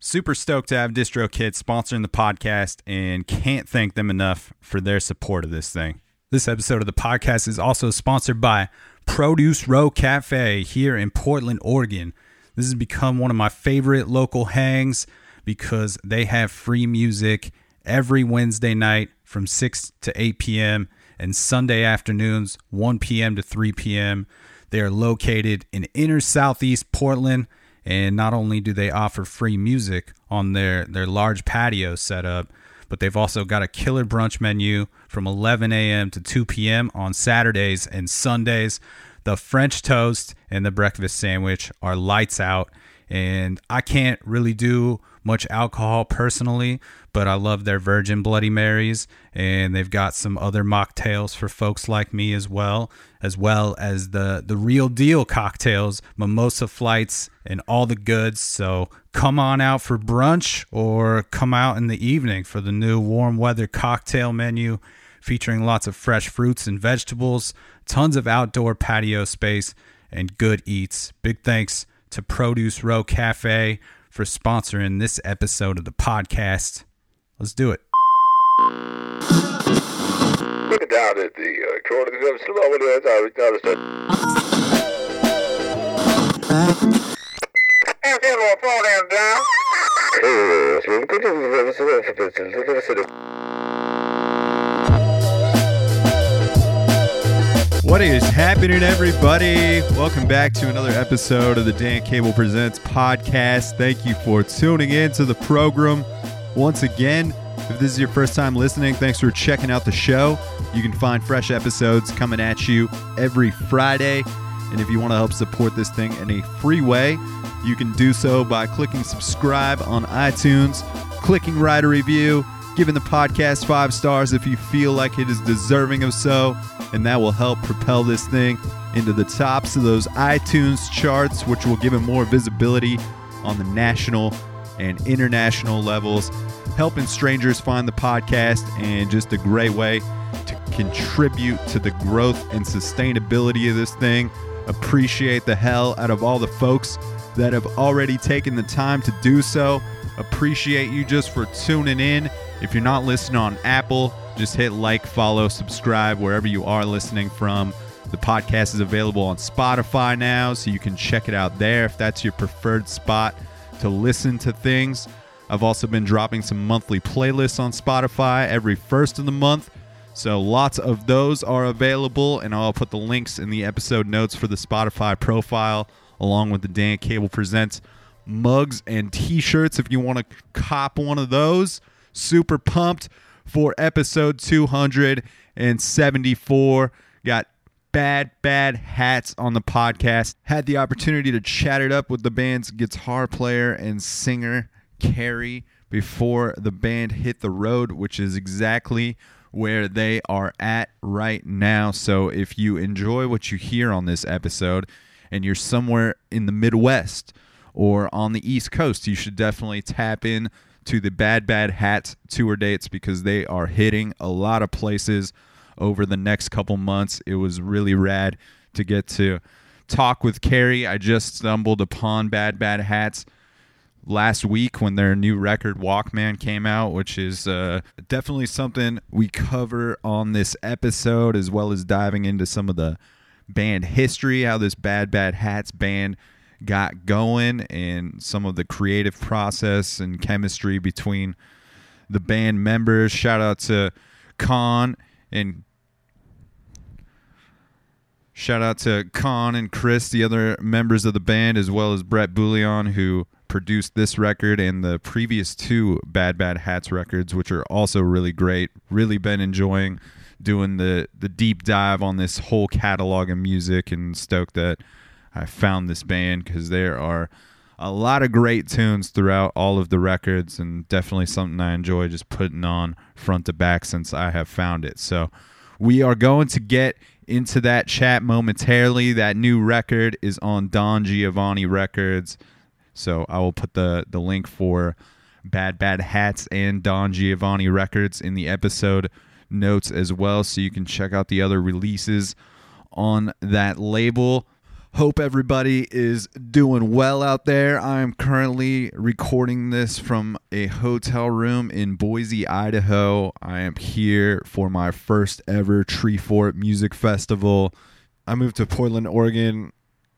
Super stoked to have DistroKid sponsoring the podcast and can't thank them enough for their support of this thing. This episode of the podcast is also sponsored by Produce Row Cafe here in Portland, Oregon. This has become one of my favorite local hangs because they have free music every Wednesday night from 6 to 8 p.m. and Sunday afternoons 1 p.m. to 3 p.m. They are located in inner southeast Portland and not only do they offer free music on their their large patio setup, but they've also got a killer brunch menu from 11 a.m. to 2 p.m. on Saturdays and Sundays. The French toast and the breakfast sandwich are lights out. And I can't really do much alcohol personally, but I love their Virgin Bloody Marys. And they've got some other mocktails for folks like me as well, as well as the, the real deal cocktails, mimosa flights, and all the goods. So come on out for brunch or come out in the evening for the new warm weather cocktail menu featuring lots of fresh fruits and vegetables, tons of outdoor patio space, and good eats. Big thanks to Produce Row Cafe for sponsoring this episode of the podcast. Let's do it. Look down at the uh, corner. Of the slowly as I was down What is happening, everybody? Welcome back to another episode of the Dan Cable Presents podcast. Thank you for tuning in to the program once again. If this is your first time listening, thanks for checking out the show. You can find fresh episodes coming at you every Friday. And if you want to help support this thing in a free way, you can do so by clicking subscribe on iTunes, clicking write a review, giving the podcast five stars if you feel like it is deserving of so, and that will help propel this thing into the tops of those iTunes charts, which will give it more visibility on the national and international levels, helping strangers find the podcast, and just a great way to contribute to the growth and sustainability of this thing. Appreciate the hell out of all the folks that have already taken the time to do so. Appreciate you just for tuning in. If you're not listening on Apple, just hit like, follow, subscribe wherever you are listening from. The podcast is available on Spotify now, so you can check it out there if that's your preferred spot to listen to things. I've also been dropping some monthly playlists on Spotify every first of the month. So lots of those are available, and I'll put the links in the episode notes for the Spotify profile, along with the Dan Cable Presents mugs and t-shirts if you want to cop one of those. Super pumped for episode 274. Got bad, bad hats on the podcast. Had the opportunity to chat it up with the band's guitar player and singer, Carrie, before the band hit the road, which is exactly where they are at right now. So if you enjoy what you hear on this episode and you're somewhere in the Midwest or on the East Coast, you should definitely tap in to the Bad Bad Hats tour dates because they are hitting a lot of places over the next couple months. It was really rad to get to talk with Carrie. I just stumbled upon Bad Bad Hats last week when their new record Walkman came out, which is uh, definitely something we cover on this episode, as well as diving into some of the band history, how this Bad Bad Hats band got going, and some of the creative process and chemistry between the band members. Shout out to Con and Shout out to Con and Chris, the other members of the band, as well as Brett Bullion, who produced this record and the previous two Bad Bad Hats records, which are also really great. Really been enjoying doing the the deep dive on this whole catalog of music, and stoked that I found this band because there are a lot of great tunes throughout all of the records, and definitely something I enjoy just putting on front to back since I have found it. So we are going to get into that chat momentarily. That new record is on Don Giovanni Records. So I will put the, the link for Bad Bad Hats and Don Giovanni Records in the episode notes as well. So you can check out the other releases on that label. Hope everybody is doing well out there. I'm currently recording this from a hotel room in Boise, Idaho. I am here for my first ever Treefort Music Festival. I moved to Portland, Oregon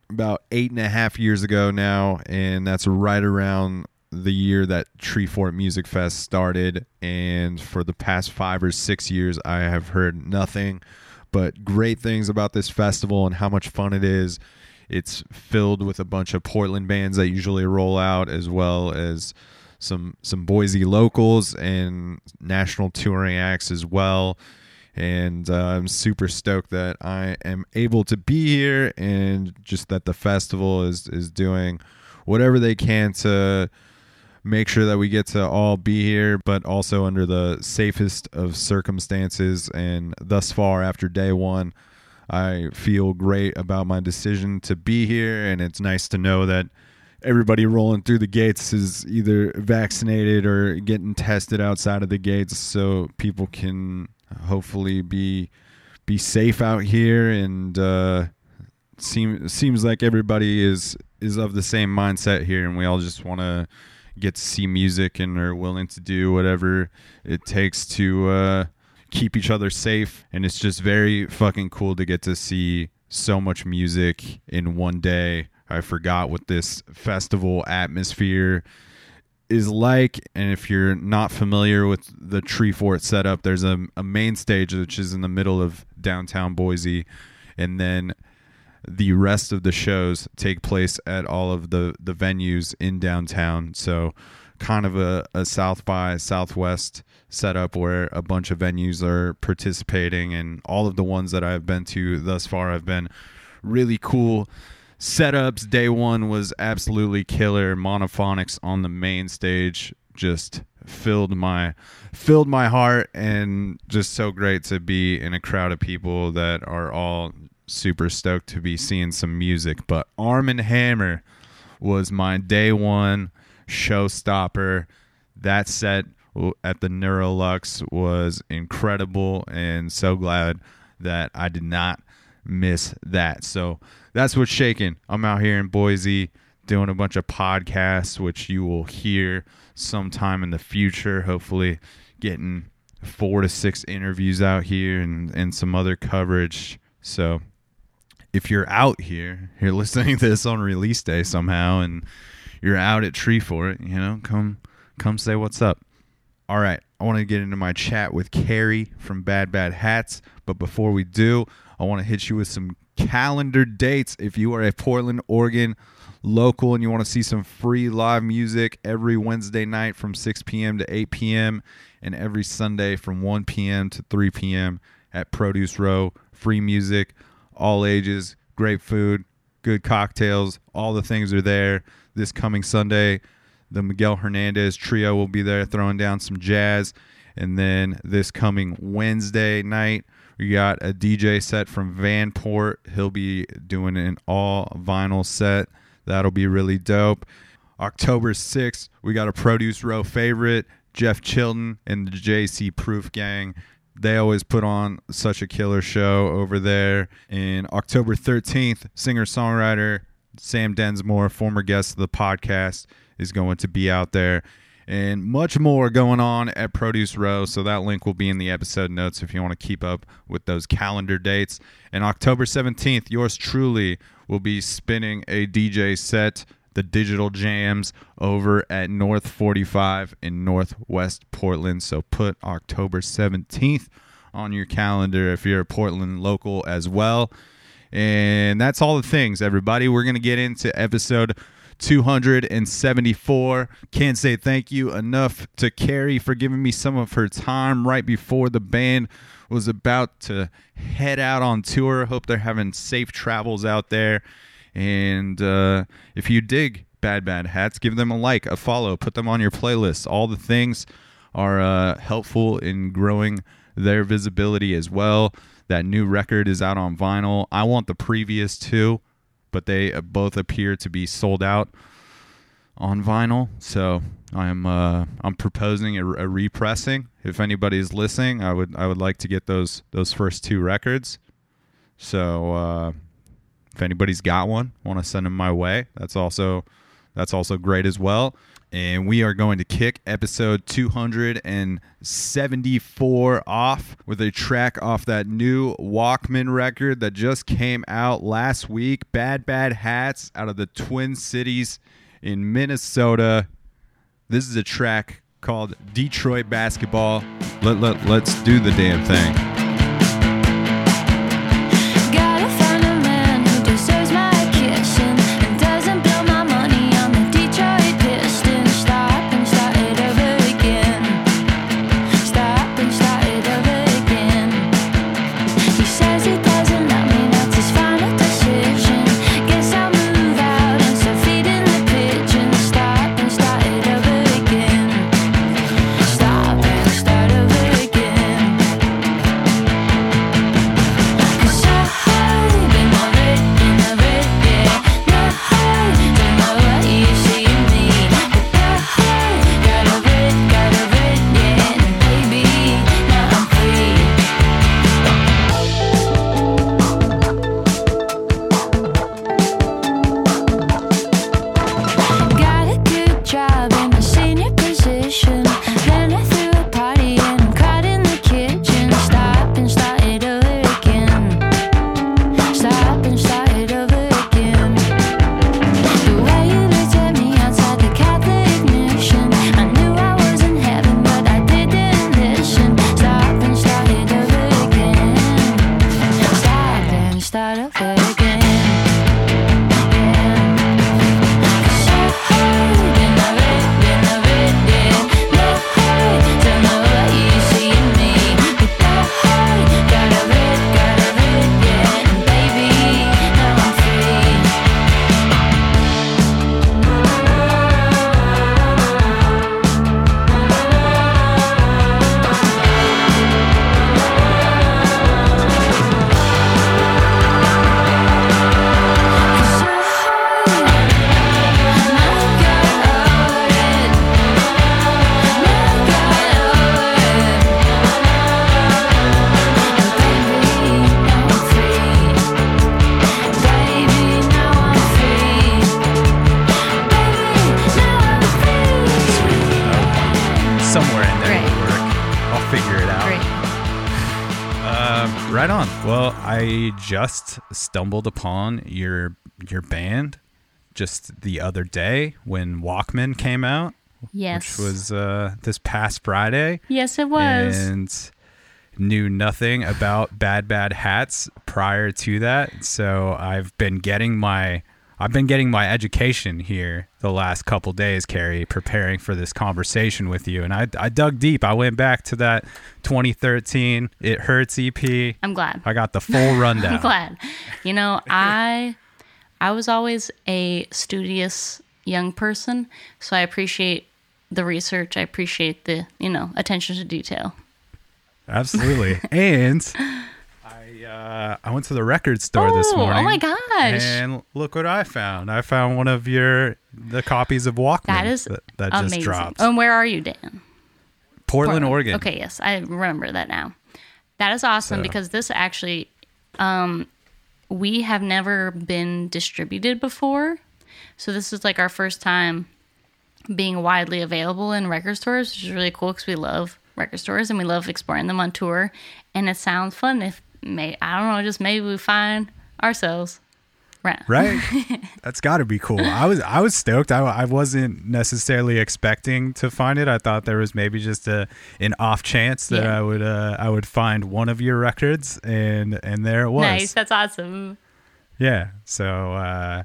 about eight and a half years ago now, and that's right around the year that Treefort Music Fest started. And for the past five or six years, I have heard nothing but great things about this festival and how much fun it is it's filled with a bunch of Portland bands that usually roll out, as well as some some Boise locals and national touring acts as well. And uh, I'm super stoked that I am able to be here, and just that the festival is is doing whatever they can to make sure that we get to all be here, but also under the safest of circumstances. And thus far, after day one, I feel great about my decision to be here, and it's nice to know that everybody rolling through the gates is either vaccinated or getting tested outside of the gates, so people can hopefully be be safe out here. And uh, seem seems like everybody is is of the same mindset here, and we all just want to get to see music and are willing to do whatever it takes to. Uh, keep each other safe. And it's just very fucking cool to get to see so much music in one day. I forgot what this festival atmosphere is like. And if you're not familiar with the Treefort setup, there's a, a main stage which is in the middle of downtown Boise. And then the rest of the shows take place at all of the, the venues in downtown. So, kind of a, a South by Southwest setup where a bunch of venues are participating, and all of the ones that I've been to thus far have been really cool setups. Day one was absolutely killer. Monophonics on the main stage just filled my filled my heart and just so great to be in a crowd of people that are all super stoked to be seeing some music but arm and hammer was my day one showstopper that set at the Neurolux was incredible and so glad that I did not miss that. So that's what's shaking. I'm out here in Boise doing a bunch of podcasts, which you will hear sometime in the future. Hopefully, getting four to six interviews out here and, and some other coverage. So if you're out here, you're listening to this on release day somehow, and you're out at Treefort, you know, come come say what's up. All right, I want to get into my chat with Carrie from Bad Bad Hats, but before we do, I want to hit you with some calendar dates. If you are a Portland, Oregon local and you want to see some free live music every Wednesday night from 6 p.m. to 8 p.m. and every Sunday from 1 p.m. to 3 p.m. at Produce Row, free music, all ages, great food, good cocktails, all the things are there. This coming Sunday, the Miguel Hernandez trio will be there throwing down some jazz. And then this coming Wednesday night, we got a DJ set from Vanport. He'll be doing an all vinyl set. That'll be really dope. October 6th, we got a Produce Row favorite, Jeff Chilton and the JC Proof Gang. They always put on such a killer show over there. And October 13th, singer songwriter Sam Densmore, former guest of the podcast, is going to be out there. And much more going on at Produce Row. So that link will be in the episode notes if you want to keep up with those calendar dates. And October 17th, yours truly will be spinning a DJ set the digital jams over at North 45 in Northwest Portland. So put October 17th on your calendar if you're a Portland local as well. And that's all the things, everybody. We're going to get into episode 274. Can't say thank you enough to Carrie for giving me some of her time right before the band was about to head out on tour. Hope they're having safe travels out there. And uh, if you dig Bad Bad Hats, give them a like, a follow, put them on your playlist. All the things are uh, helpful in growing their visibility as well. That new record is out on vinyl. I want the previous two, but they uh, both appear to be sold out on vinyl. So I'm uh, I'm proposing a, a repressing. If anybody's listening, I would I would like to get those those first two records. So uh, if anybody's got one, want to send them my way. That's also that's also great as well. And we are going to kick episode 274 off with a track off that new Walkman record that just came out last week. Bad Bad Hats out of the Twin Cities in Minnesota. This is a track called Detroit Basketball. Let, let, let's do the damn thing. Just stumbled upon your your band just the other day when Walkman came out, Yes. which was uh, this past Friday, yes, it was. and knew nothing about Bad Bad Hats prior to that. So I've been getting my I've been getting my education here the last couple days, Carrie, preparing for this conversation with you. And I, I dug deep. I went back to that 2013 It Hurts EP. I'm glad. I got the full rundown. I'm glad. You know, I I was always a studious young person, so I appreciate the research. I appreciate the, you know, attention to detail. Absolutely. and uh, I went to the record store this morning. oh my gosh. And look what I found. I found one of your the copies of Walkman That is that, that amazing. just dropped. And where are you, Dan? Portland, Oregon. Okay, yes, I remember that now. That is awesome So- because this actually, um, we have never been distributed before, so this is like our first time being widely available in record stores, which is really cool because we love record stores and we love exploring them on tour, and it sounds fun. If may, I don't know, just maybe we find ourselves. Right. Right? That's got to be cool. I was I was stoked. I, I wasn't necessarily expecting to find it. I thought there was maybe just a an off chance that Yeah. I would uh, I would find one of your records and and there it was. Nice. That's awesome. Yeah. So uh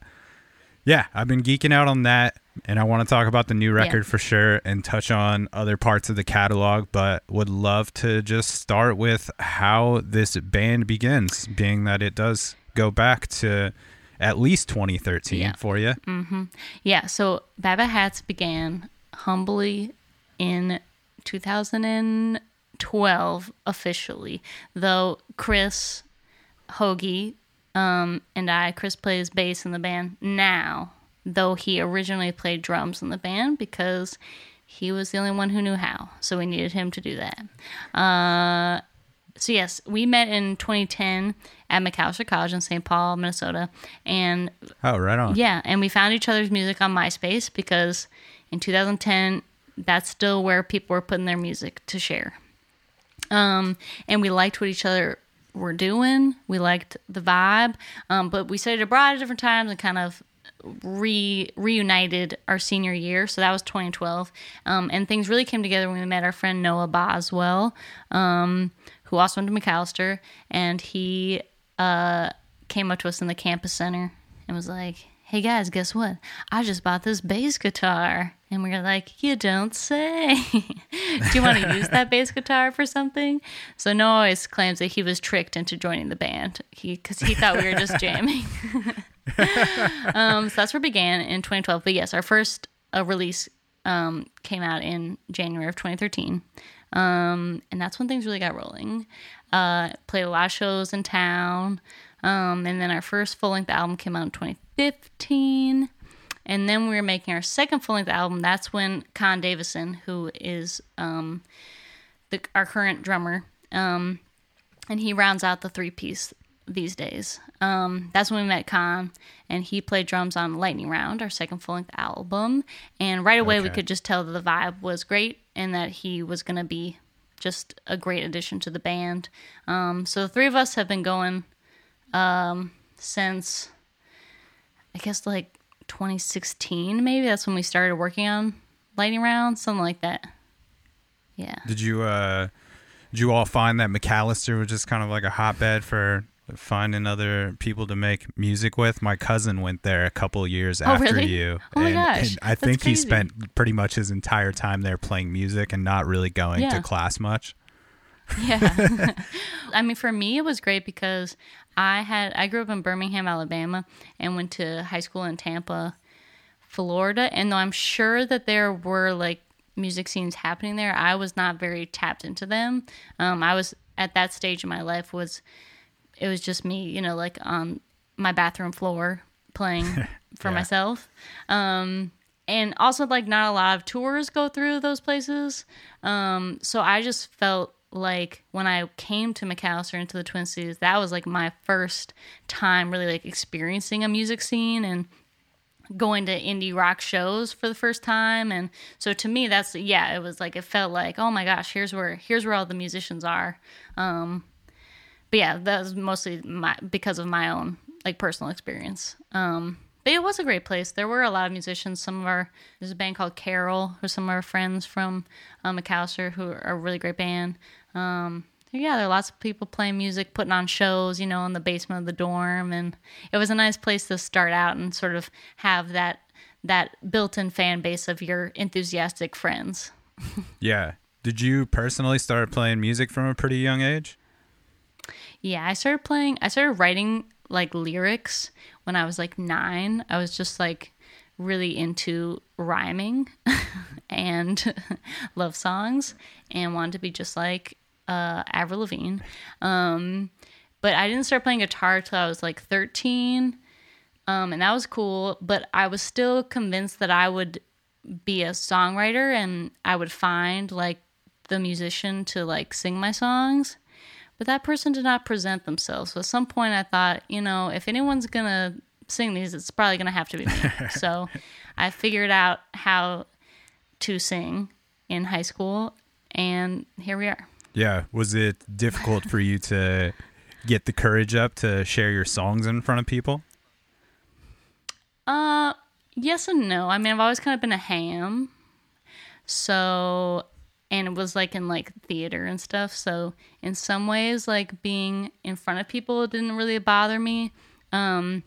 yeah, I've been geeking out on that and I want to talk about the new record for sure and touch on other parts of the catalog, but would love to just start with how this band begins, being that it does go back to at least 2013 Yeah. for you. Yeah, so Bad Bad Hats began humbly in 2012 officially, though Chris Hoge um, and I, Chris plays bass in the band now, though he originally played drums in the band because he was the only one who knew how, so we needed him to do that. Uh, so yes, we met in 2010 at Macalester College in St. Paul, Minnesota, and Oh, right on. yeah, and we found each other's music on MySpace because in 2010, that's still where people were putting their music to share. Um, and we liked what each other were doing. We liked the vibe, um, but we studied abroad at different times and kind of re reunited our senior year. So that was 2012, um, and things really came together when we met our friend Noah Boswell, um, who also went to Macalester, and he uh, came up to us in the campus center and was like, "Hey guys, guess what? I just bought this bass guitar." And we were like, "You don't say." Do you want to use that bass guitar for something? So Noah always claims that he was tricked into joining the band because he, thought we were just jamming. um, so that's where it began in 2012. But yes, our first uh, release um, came out in January of 2013. Um, and that's when things really got rolling. Uh, played a lot of shows in town. Um, and then our first full length album came out in 2015. And then we were making our second full length album. That's when Con Davison, who is um, the, our current drummer, um, and he rounds out the three piece these days. Um, that's when we met Con, and he played drums on Lightning Round, our second full length album. And right away, we could just tell that the vibe was great and that he was going to be just a great addition to the band. Um, so the three of us have been going um, since, I guess, like 2016, maybe. That's when we started working on Lightning Round, something like that. Yeah. Did you uh did you all find that Macalester was just kind of like a hotbed for finding other people to make music with? My cousin went there a couple years Oh, after really? you. Oh my and, gosh, and I that's think he spent pretty much his entire time there playing music and not really going Yeah. to class much. Yeah. I mean, for me, it was great because I had I grew up in Birmingham, Alabama, and went to high school in Tampa, Florida. And though I'm sure that there were like music scenes happening there, I was not very tapped into them. Um, I was at that stage in my life was it was just me, you know, like on my bathroom floor playing for Yeah. myself. Um, and also like not a lot of tours go through those places. Um, so I just felt like when I came to Macalester into the Twin Cities, that was like my first time really like experiencing a music scene and going to indie rock shows for the first time and so to me that's yeah it was like it felt like oh my gosh here's where here's where all the musicians are um but yeah that was mostly my because of my own like personal experience um but it was a great place there were a lot of musicians some of our there's a band called Carroll who's some of our friends from um, Macalester who are a really great band um yeah, there are lots of people playing music, putting on shows, you know, in the basement of the dorm, and it was a nice place to start out and sort of have that that built-in fan base of your enthusiastic friends. Yeah. Did you personally start playing music from a pretty young age? Yeah, I started playing. I started writing like lyrics when I was like nine. I was just like really into rhyming and love songs and wanted to be just like uh, Avril Lavigne. Um, but I didn't start playing guitar till I was like 13. Um, and that was cool, but I was still convinced that I would be a songwriter and I would find like the musician to like sing my songs. But that person did not present themselves. So at some point I thought, you know, if anyone's going to sing these, it's probably going to have to be me. so I figured out how to sing in high school and here we are. Yeah. Was it difficult for you to get the courage up to share your songs in front of people? Uh, yes and no. I mean, I've always kind of been a ham. So, and it was like in like theater and stuff. So, in some ways, like being in front of people didn't really bother me. Um,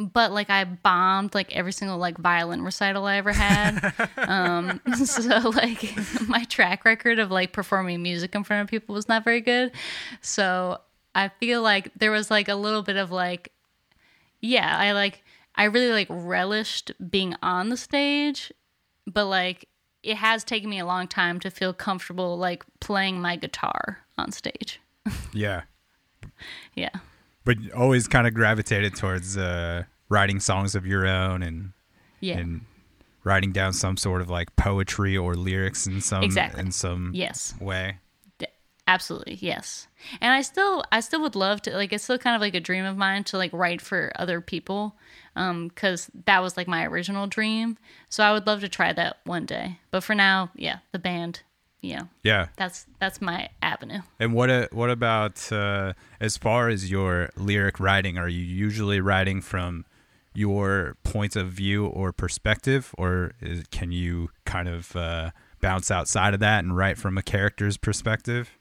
but like I bombed like every single like violin recital I ever had. um, so like my track record of like performing music in front of people was not very good. So I feel like there was like a little bit of like, yeah, I like I really like relished being on the stage, but like it has taken me a long time to feel comfortable like playing my guitar on stage. Yeah. Yeah. But always kind of gravitated towards uh, writing songs of your own and Yeah. and writing down some sort of like poetry or lyrics in some Exactly. in some yes. way. D- Absolutely, yes. And I still I still would love to like it's still kind of like a dream of mine to like write for other people um cuz that was like my original dream. So I would love to try that one day. But for now, yeah, the band, you know, Yeah. that's that's my avenue. And what uh, what about uh, as far as your lyric writing? Are you usually writing from your point of view or perspective, or is, can you kind of uh, bounce outside of that and write from a character's perspective?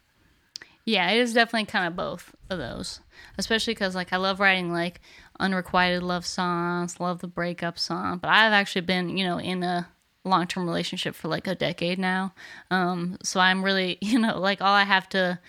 Yeah, it is definitely kind of both of those. Especially because like I love writing like unrequited love songs, love the breakup song. But I've actually been you know in a long term relationship for like a decade now. Um, so I'm really you know like all I have to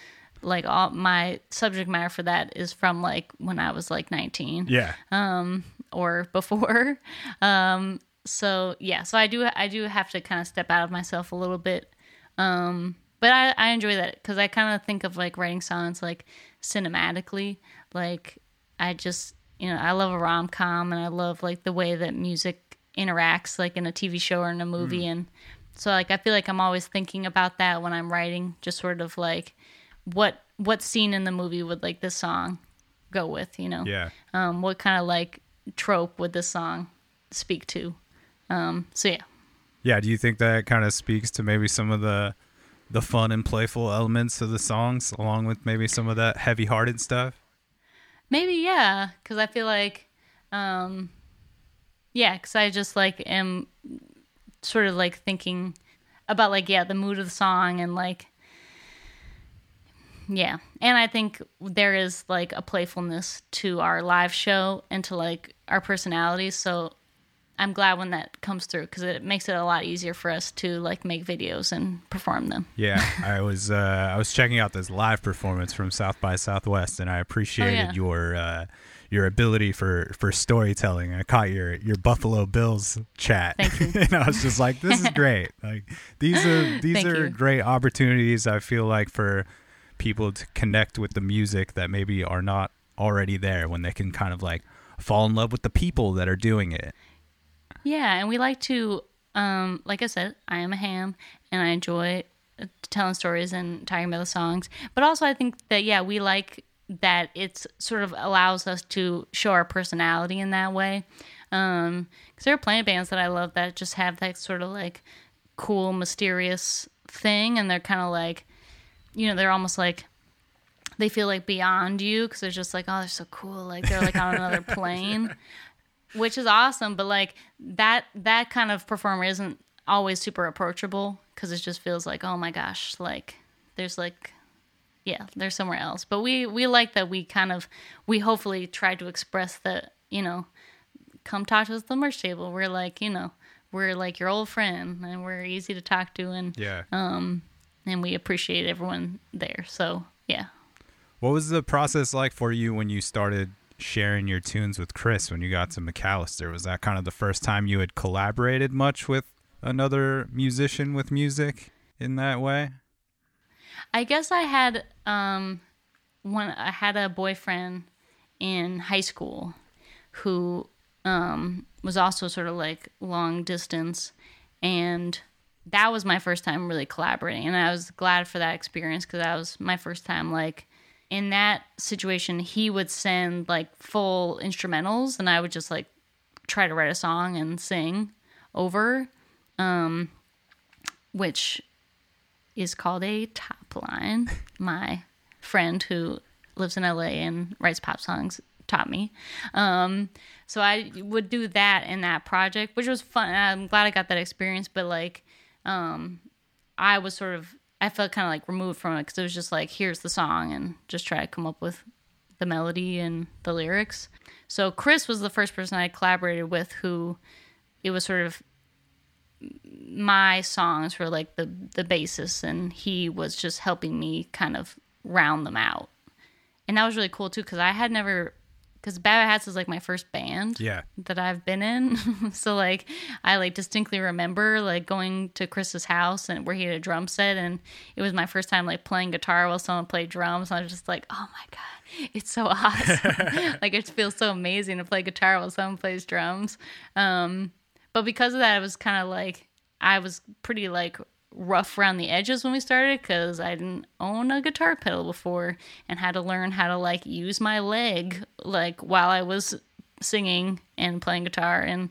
like all my subject matter for that is from like when I was like 19 Yeah. Um or before. Um, so yeah, so I do I do have to kind of step out of myself a little bit. Um, but I, I enjoy that because I kind of think of like writing songs like cinematically. Like I just you know I love a rom com and I love like the way that music interacts like in a TV show or in a movie and so like I feel like I'm always thinking about that when I'm writing, just sort of like what what scene in the movie would like this song go with, you know? Yeah. um, what kind of like trope would this song speak to? Um, so yeah, Yeah. Do you think that kind of speaks to maybe some of the the fun and playful elements of the songs, along with maybe some of that heavy-hearted stuff? maybe yeah, because I feel like, um, yeah, because I just like am sort of like thinking about like yeah the mood of the song and like yeah, and I think there is like a playfulness to our live show and to like our personalities, so. I'm glad when that comes through because it makes it a lot easier for us to like make videos and perform them. Yeah, I was uh, I was checking out this live performance from South by Southwest, and I appreciated yeah. your uh, your ability for, for storytelling. I caught your, your Buffalo Bills chat, Thank you. and I was just like, "This is great! Like these are these Thank are you. great opportunities. I feel like for people to connect with the music that maybe are not already there when they can kind of like fall in love with the people that are doing it. Yeah, and we like to, um, like I said, I am a ham, and I enjoy uh, telling stories and talking about the songs. But also, I think that yeah, we like that it's sort of allows us to show our personality in that way. Um, because there are plenty of bands that I love that just have that sort of like cool, mysterious thing, and they're kind of like, you know, they're almost like they feel like beyond you because they're just like, oh, they're so cool, like they're like on another plane which is awesome but like that that kind of performer isn't always super approachable because it just feels like oh my gosh like there's like yeah there's somewhere else. But we we like that we kind of we hopefully try to express that you know come talk to us at the merch table. We're like you know we're like your old friend and we're easy to talk to and Yeah. Um and we appreciate everyone there. So yeah. What was the process like for you when you started sharing your tunes with Chris when you got to Macalester? Was that kind of the first time you had collaborated much with another musician with music in that way? I guess I had um when I had a boyfriend in high school who um, was also sort of like long distance, and that was my first time really collaborating, and I was glad for that experience because that was my first time like in that situation. He would send like full instrumentals, and I would just like try to write a song and sing over, um, which is called a top line. My friend who lives in LA and writes pop songs taught me. Um, so I would do that in that project, which was fun. I'm glad I got that experience, but like, um, I was sort of, I felt kind of like removed from it because it was just like, here's the song and just try to come up with the melody and the lyrics. So Chris was the first person I collaborated with who it was sort of my songs were like the the basis and he was just helping me kind of round them out. And that was really cool too cuz I had never cuz Bad Hats is like my first band Yeah. that I've been in. so like I like distinctly remember like going to Chris's house and where he had a drum set and it was my first time like playing guitar while someone played drums. And I was just like, "Oh my god, it's so awesome." like it feels so amazing to play guitar while someone plays drums. Um but because of that it was kind of like I was pretty like rough around the edges when we started because I didn't own a guitar pedal before and had to learn how to like use my leg like while I was singing and playing guitar and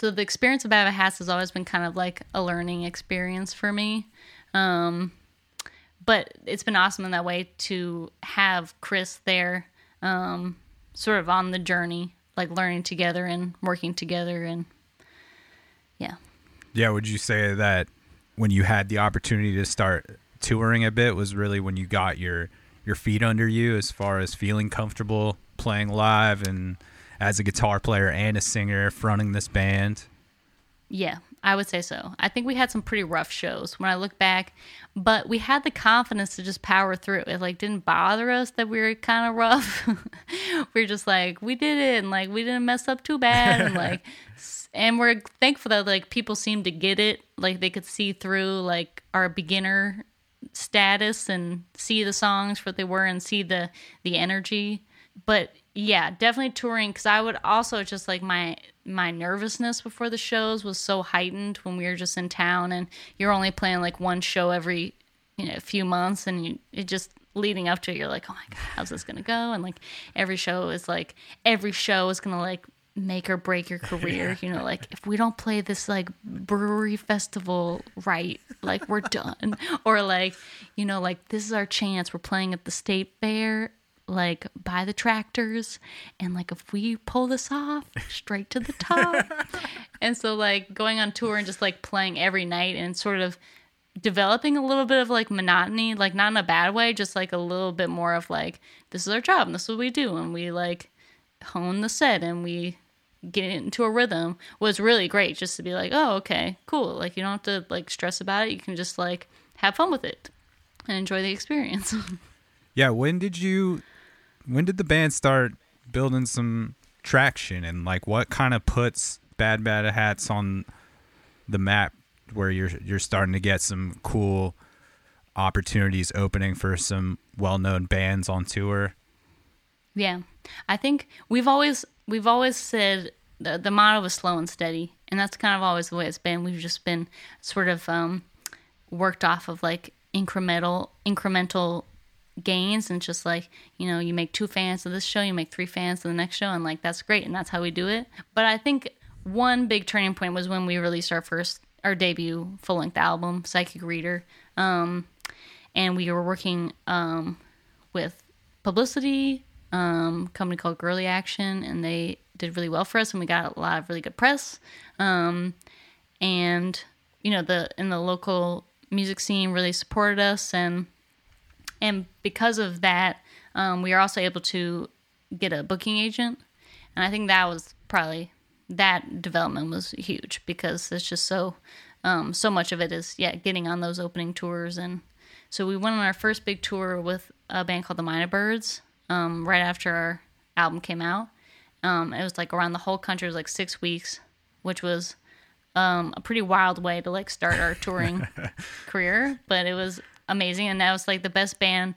so the experience of Bad Bad Hats has always been kind of like a learning experience for me. Um, but it's been awesome in that way to have Chris there, um, sort of on the journey, like learning together and working together and yeah. Yeah, would you say that when you had the opportunity to start touring a bit was really when you got your your feet under you as far as feeling comfortable playing live and as a guitar player and a singer fronting this band? Yeah, I would say so. I think we had some pretty rough shows when I look back, but we had the confidence to just power through. It like didn't bother us that we were kind of rough. we are just like, we did it and like we didn't mess up too bad and like and we're thankful that like people seemed to get it. Like they could see through like our beginner status and see the songs for what they were and see the the energy but yeah definitely touring because i would also just like my my nervousness before the shows was so heightened when we were just in town and you're only playing like one show every you know few months and you it just leading up to it you're like oh my god how's this gonna go? And like every show is like every show is gonna like make or break your career you know like if we don't play this like brewery festival right like we're done. Or like you know like this is our chance we're playing at the state fair like by the tractors and like if we pull this off straight to the top. And so like going on tour and just like playing every night and sort of developing a little bit of like monotony like not in a bad way just like a little bit more of like this is our job and this is what we do and we like hone the set and we get into a rhythm was really great just to be like oh okay cool like you don't have to like stress about it you can just like have fun with it and enjoy the experience. Yeah, when did you when did the band start building some traction and like what kind of puts Bad Bad Hats on the map where you're you're starting to get some cool opportunities opening for some well-known bands on tour? Yeah, I think we've always we've always said the the motto was slow and steady, and that's kind of always the way it's been. We've just been sort of um, worked off of like incremental incremental gains, and just like you know, you make two fans of this show, you make three fans of the next show, and like that's great, and that's how we do it. But I think one big turning point was when we released our first our debut full length album, Psychic Reader, um, and we were working um, with publicity um, company called Girlie Action, and they did really well for us, and we got a lot of really good press. Um, and you know, the in the local music scene really supported us, and and because of that, um, we are also able to get a booking agent, and I think that was probably that development was huge because it's just so um, so much of it is yeah getting on those opening tours and so we went on our first big tour with a band called the Mynabirds um, right after our album came out. Um, it was like around the whole country. It was like six weeks, which was um, a pretty wild way to like start our touring career. But it was amazing, and that was like the best band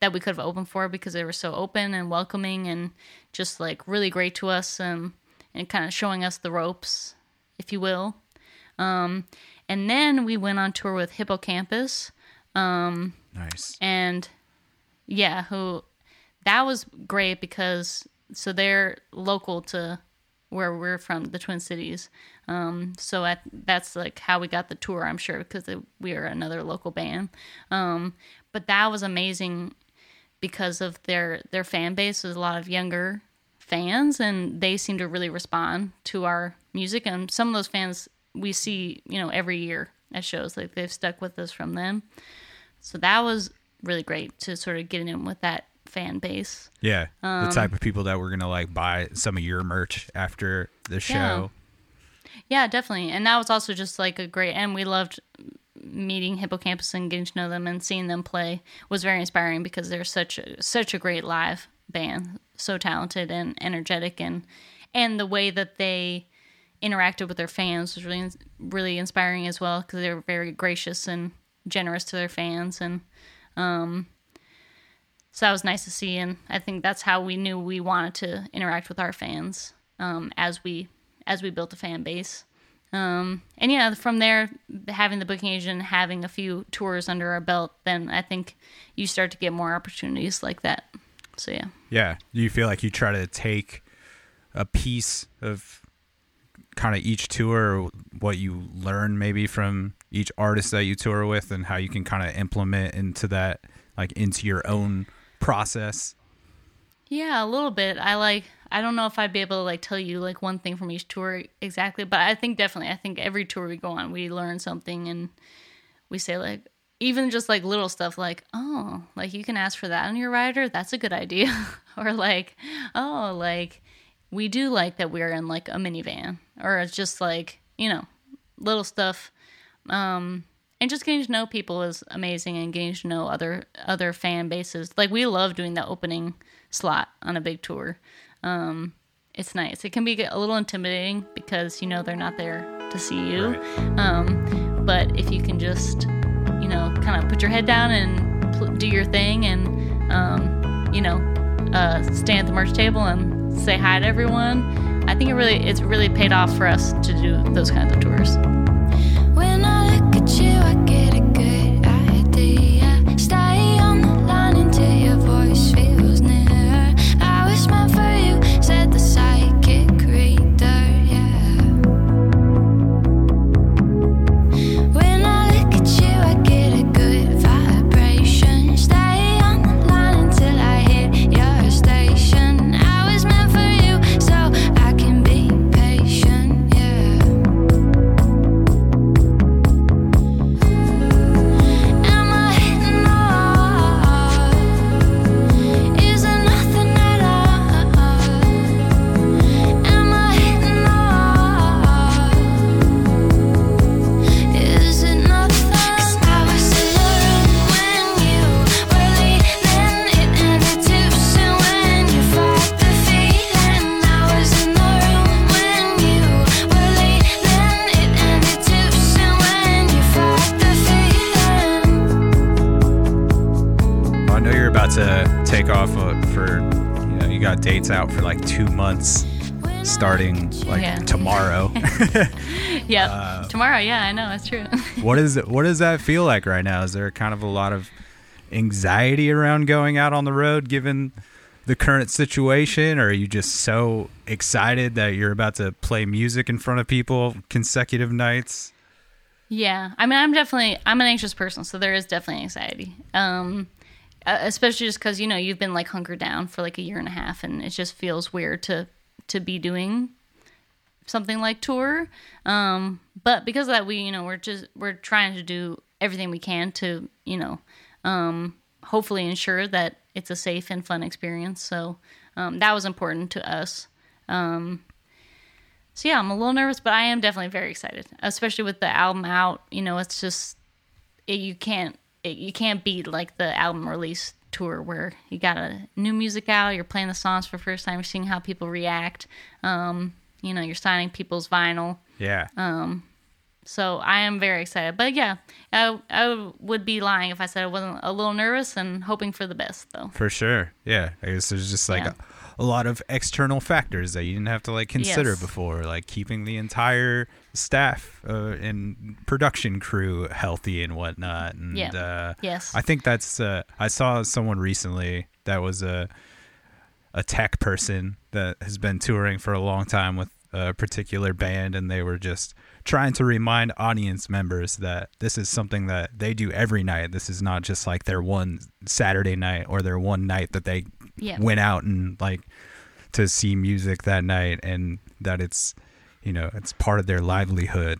that we could have opened for because they were so open and welcoming and just like really great to us um, and kind of showing us the ropes, if you will. Um, and then we went on tour with Hippo Campus Nice. and yeah, who that was great because so they're local to where we're from, the Twin Cities. Um, so at, that's like how we got the tour, I'm sure, because we are another local band. Um, but that was amazing because of their their fan base was a lot of younger fans, and they seem to really respond to our music. And some of those fans we see, you know, every year at shows. Like they've stuck with us from them. So that was really great to sort of get in with that fan base. Yeah, Um, the type of people that were gonna like buy some of your merch after the show. Yeah, definitely. And that was also just like a great and we loved meeting Hippo Campus and getting to know them and seeing them play was very inspiring because they're such a, such a great live band, so talented and energetic and and the way that they interacted with their fans was really really inspiring as well because they were very gracious and generous to their fans and um so that was nice to see and I think that's how we knew we wanted to interact with our fans um as we as we built a fan base um, and yeah, from there, having the booking agent, having a few tours under our belt, then I think you start to get more opportunities like that. So yeah, Yeah. Do you feel like you try to take a piece of kind of each tour, what you learn maybe from each artist that you tour with, and how you can kind of implement into that, like into your own process? Yeah, a little bit. I like. I don't know if I'd be able to like tell you like one thing from each tour exactly, but I think definitely. I think every tour we go on, we learn something, and we say like even just like little stuff like oh like you can ask for that on your rider that's a good idea or like oh like we do like that we're in like a minivan or it's just like you know little stuff um and just getting to know people is amazing and getting to know other other fan bases like we love doing the opening slot on a big tour. Um it's nice. It can be a little intimidating because you know they're not there to see you. Um but if you can just you know kind of put your head down and pl- do your thing and um you know uh stand at the merch table and say hi to everyone i think it really it's really paid off for us to do those kinds of tours. When I look at you, I tomorrow yeah i know that's true what is? What does that feel like right now? Is there kind of a lot of anxiety around going out on the road, given the current situation, or are you just so excited that you're about to play music in front of people consecutive nights? Yeah, I mean, I'm definitely I'm an anxious person, so there is definitely anxiety. Um, uh, especially just because you know you've been like hunkered down for like a year and a half, and it just feels weird to to be doing something like tour. Um, but because of that, we you know we're just we're trying to do everything we can to you know um, hopefully ensure that it's a safe and fun experience. So um, that was important to us. Um, so yeah, I'm a little nervous, but I am definitely very excited, especially with the album out. You know, it's just it, you can't it, you can't beat like the album release tour where you got a new music out, you're playing the songs for the first time, you're seeing how people react. Um, you know, you're signing people's vinyl. Yeah. Um, so I am very excited. But yeah, I, I would be lying if I said I wasn't a little nervous and hoping for the best, though. For sure. Yeah. I guess there's just like Yeah. a, a lot of external factors that you didn't have to like consider Yes. before, like keeping the entire staff uh, and production crew healthy and whatnot. And Yeah. uh, Yes. I think that's. Uh, I saw someone recently that was a a tech person that has been touring for a long time with a particular band, and they were just trying to remind audience members that this is something that they do every night. This is not just like their one Saturday night or their one night that they Yeah. went out and like to see music that night, and that it's you know it's part of their livelihood.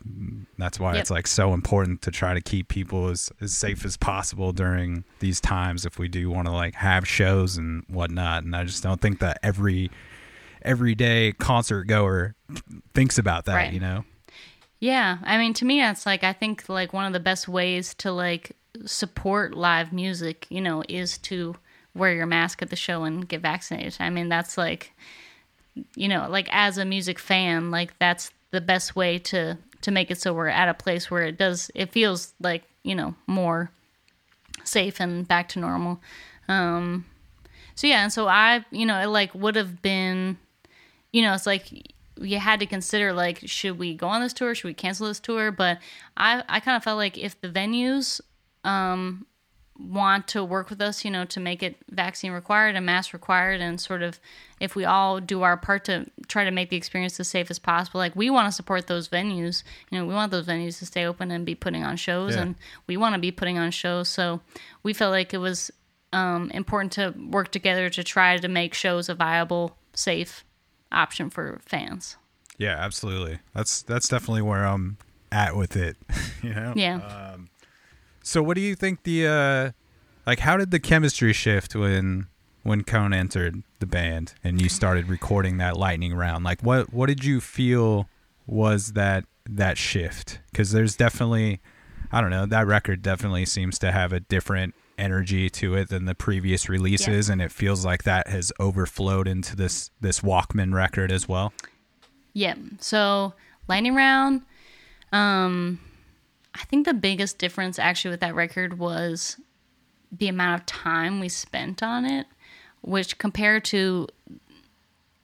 That's why Yep. it's like so important to try to keep people as, as safe as possible during these times if we do want to like have shows and whatnot. And I just don't think that every everyday concert goer thinks about that. Right. You know. Yeah, I mean, to me, that's like I think like one of the best ways to like support live music, you know, is to wear your mask at the show and get vaccinated. I mean, that's like, you know, like as a music fan, like that's the best way to to make it so we're at a place where it does it feels like you know more safe and back to normal. Um, so yeah, and so I, you know, it like would have been you know, it's like you had to consider like, should we go on this tour? Should we cancel this tour? But I, I kind of felt like if the venues um, want to work with us, you know, to make it vaccine required and mask required, and sort of if we all do our part to try to make the experience as safe as possible, like we want to support those venues. You know, we want those venues to stay open and be putting on shows, Yeah. and we want to be putting on shows. So we felt like it was um, important to work together to try to make shows a viable, safe option for fans. Yeah, absolutely. That's that's definitely where I'm at with it. you know. Yeah. So what do you think the uh like how did the chemistry shift when when Khan entered the band and you started recording that lightning round? Like what what did you feel was that that shift? Cuz there's definitely I don't know, that record definitely seems to have a different energy to it than the previous releases and it feels like that has overflowed into this this Walkman record as well. Yeah. So lightning round. Um, I think the biggest difference actually with that record was the amount of time we spent on it, which compared to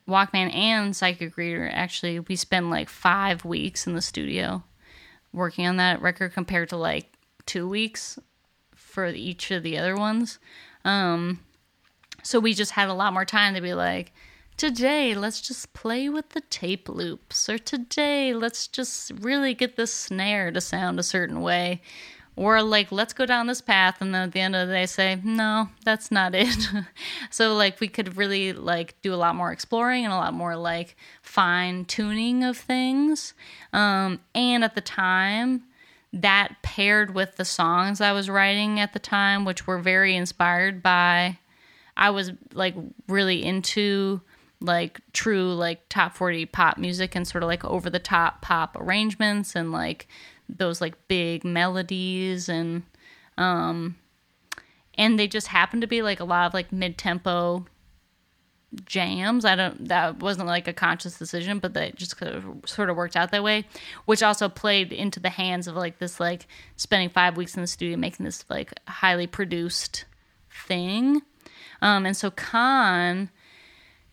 Walkman and Psychic Reader, actually we spent like five weeks in the studio working on that record compared to like two weeks for each of the other ones. Um, so we just had a lot more time to be like, today let's just play with the tape loops, or today let's just really get the snare to sound a certain way. Or like, let's go down this path, and then at the end of the day, say, no, that's not it. so like, we could really like do a lot more exploring and a lot more like fine tuning of things. Um, and at the time, that paired with the songs I was writing at the time, which were very inspired by I was like really into like true like top 40 pop music and sort of like over the top pop arrangements and like those like big melodies and um and they just happened to be like a lot of like mid-tempo jams. I don't that wasn't like a conscious decision, but that just sort of worked out that way, which also played into the hands of like this like spending 5 weeks in the studio making this like highly produced thing. Um and so Khan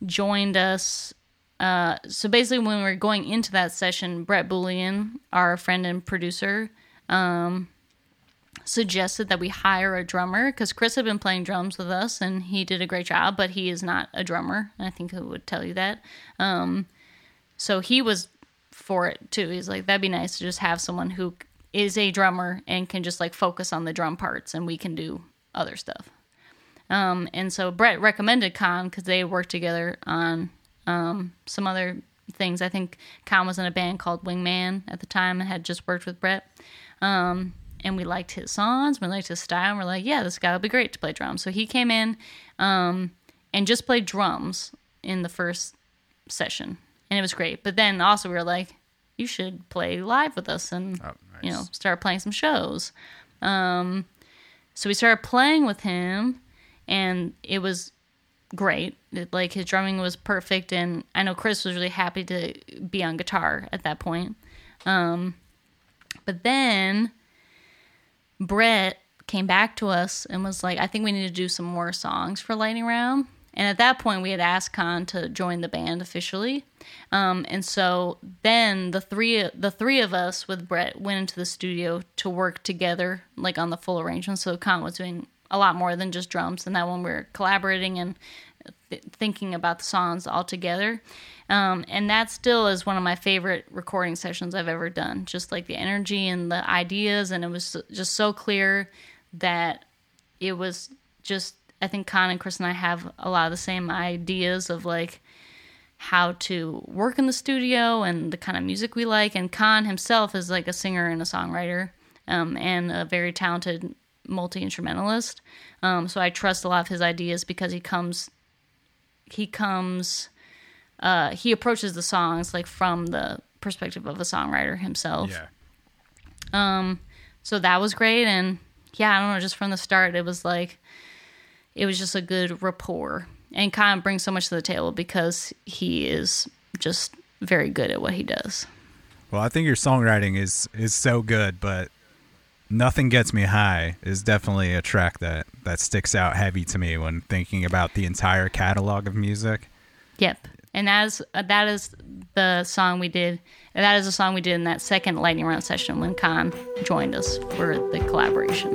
joined us uh, so basically, when we were going into that session, Brett Bullion, our friend and producer, um, suggested that we hire a drummer because Chris had been playing drums with us and he did a great job, but he is not a drummer. I think he would tell you that. Um, so he was for it too. He's like, that'd be nice to just have someone who is a drummer and can just like focus on the drum parts and we can do other stuff. Um, and so Brett recommended Khan because they worked together on um, some other things. I think Khan was in a band called Wingman at the time and had just worked with Brett. Um, and we liked his songs, we liked his style, and we're like, yeah, this guy would be great to play drums. So he came in um, and just played drums in the first session, and it was great. But then also we were like, you should play live with us and you know start playing some shows. Um, so we started playing with him, and it was great. It, like his drumming was perfect, and I know Chris was really happy to be on guitar at that point. Um, But then Brett came back to us and was like, I think we need to do some more songs for Lightning Round. And at that point, we had asked Khan to join the band officially. Um, and so then the three the three of us with Brett went into the studio to work together, like on the full arrangement. So Khan was doing a lot more than just drums. And that one we're collaborating and th- thinking about the songs all together. Um, and that still is one of my favorite recording sessions I've ever done. Just like the energy and the ideas, and it was just so clear that it was just. I think Khan and Chris and I have a lot of the same ideas of like how to work in the studio and the kind of music we like. And Khan himself is like a singer and a songwriter, um, and a very talented multi instrumentalist. Um, so I trust a lot of his ideas because he comes he comes uh he approaches the songs like from the perspective of a songwriter himself Yeah. Um, so that was great and yeah i don't know just from the start it was like it was just a good rapport and kind of brings so much to the table because he is just very good at what he does Well, I think your songwriting is is so good, but Nothing Gets Me High is definitely a track that that sticks out heavy to me when thinking about the entire catalog of music. yep and that is uh, that is the song we did that is the song we did in that second lightning round session when khan joined us for the collaboration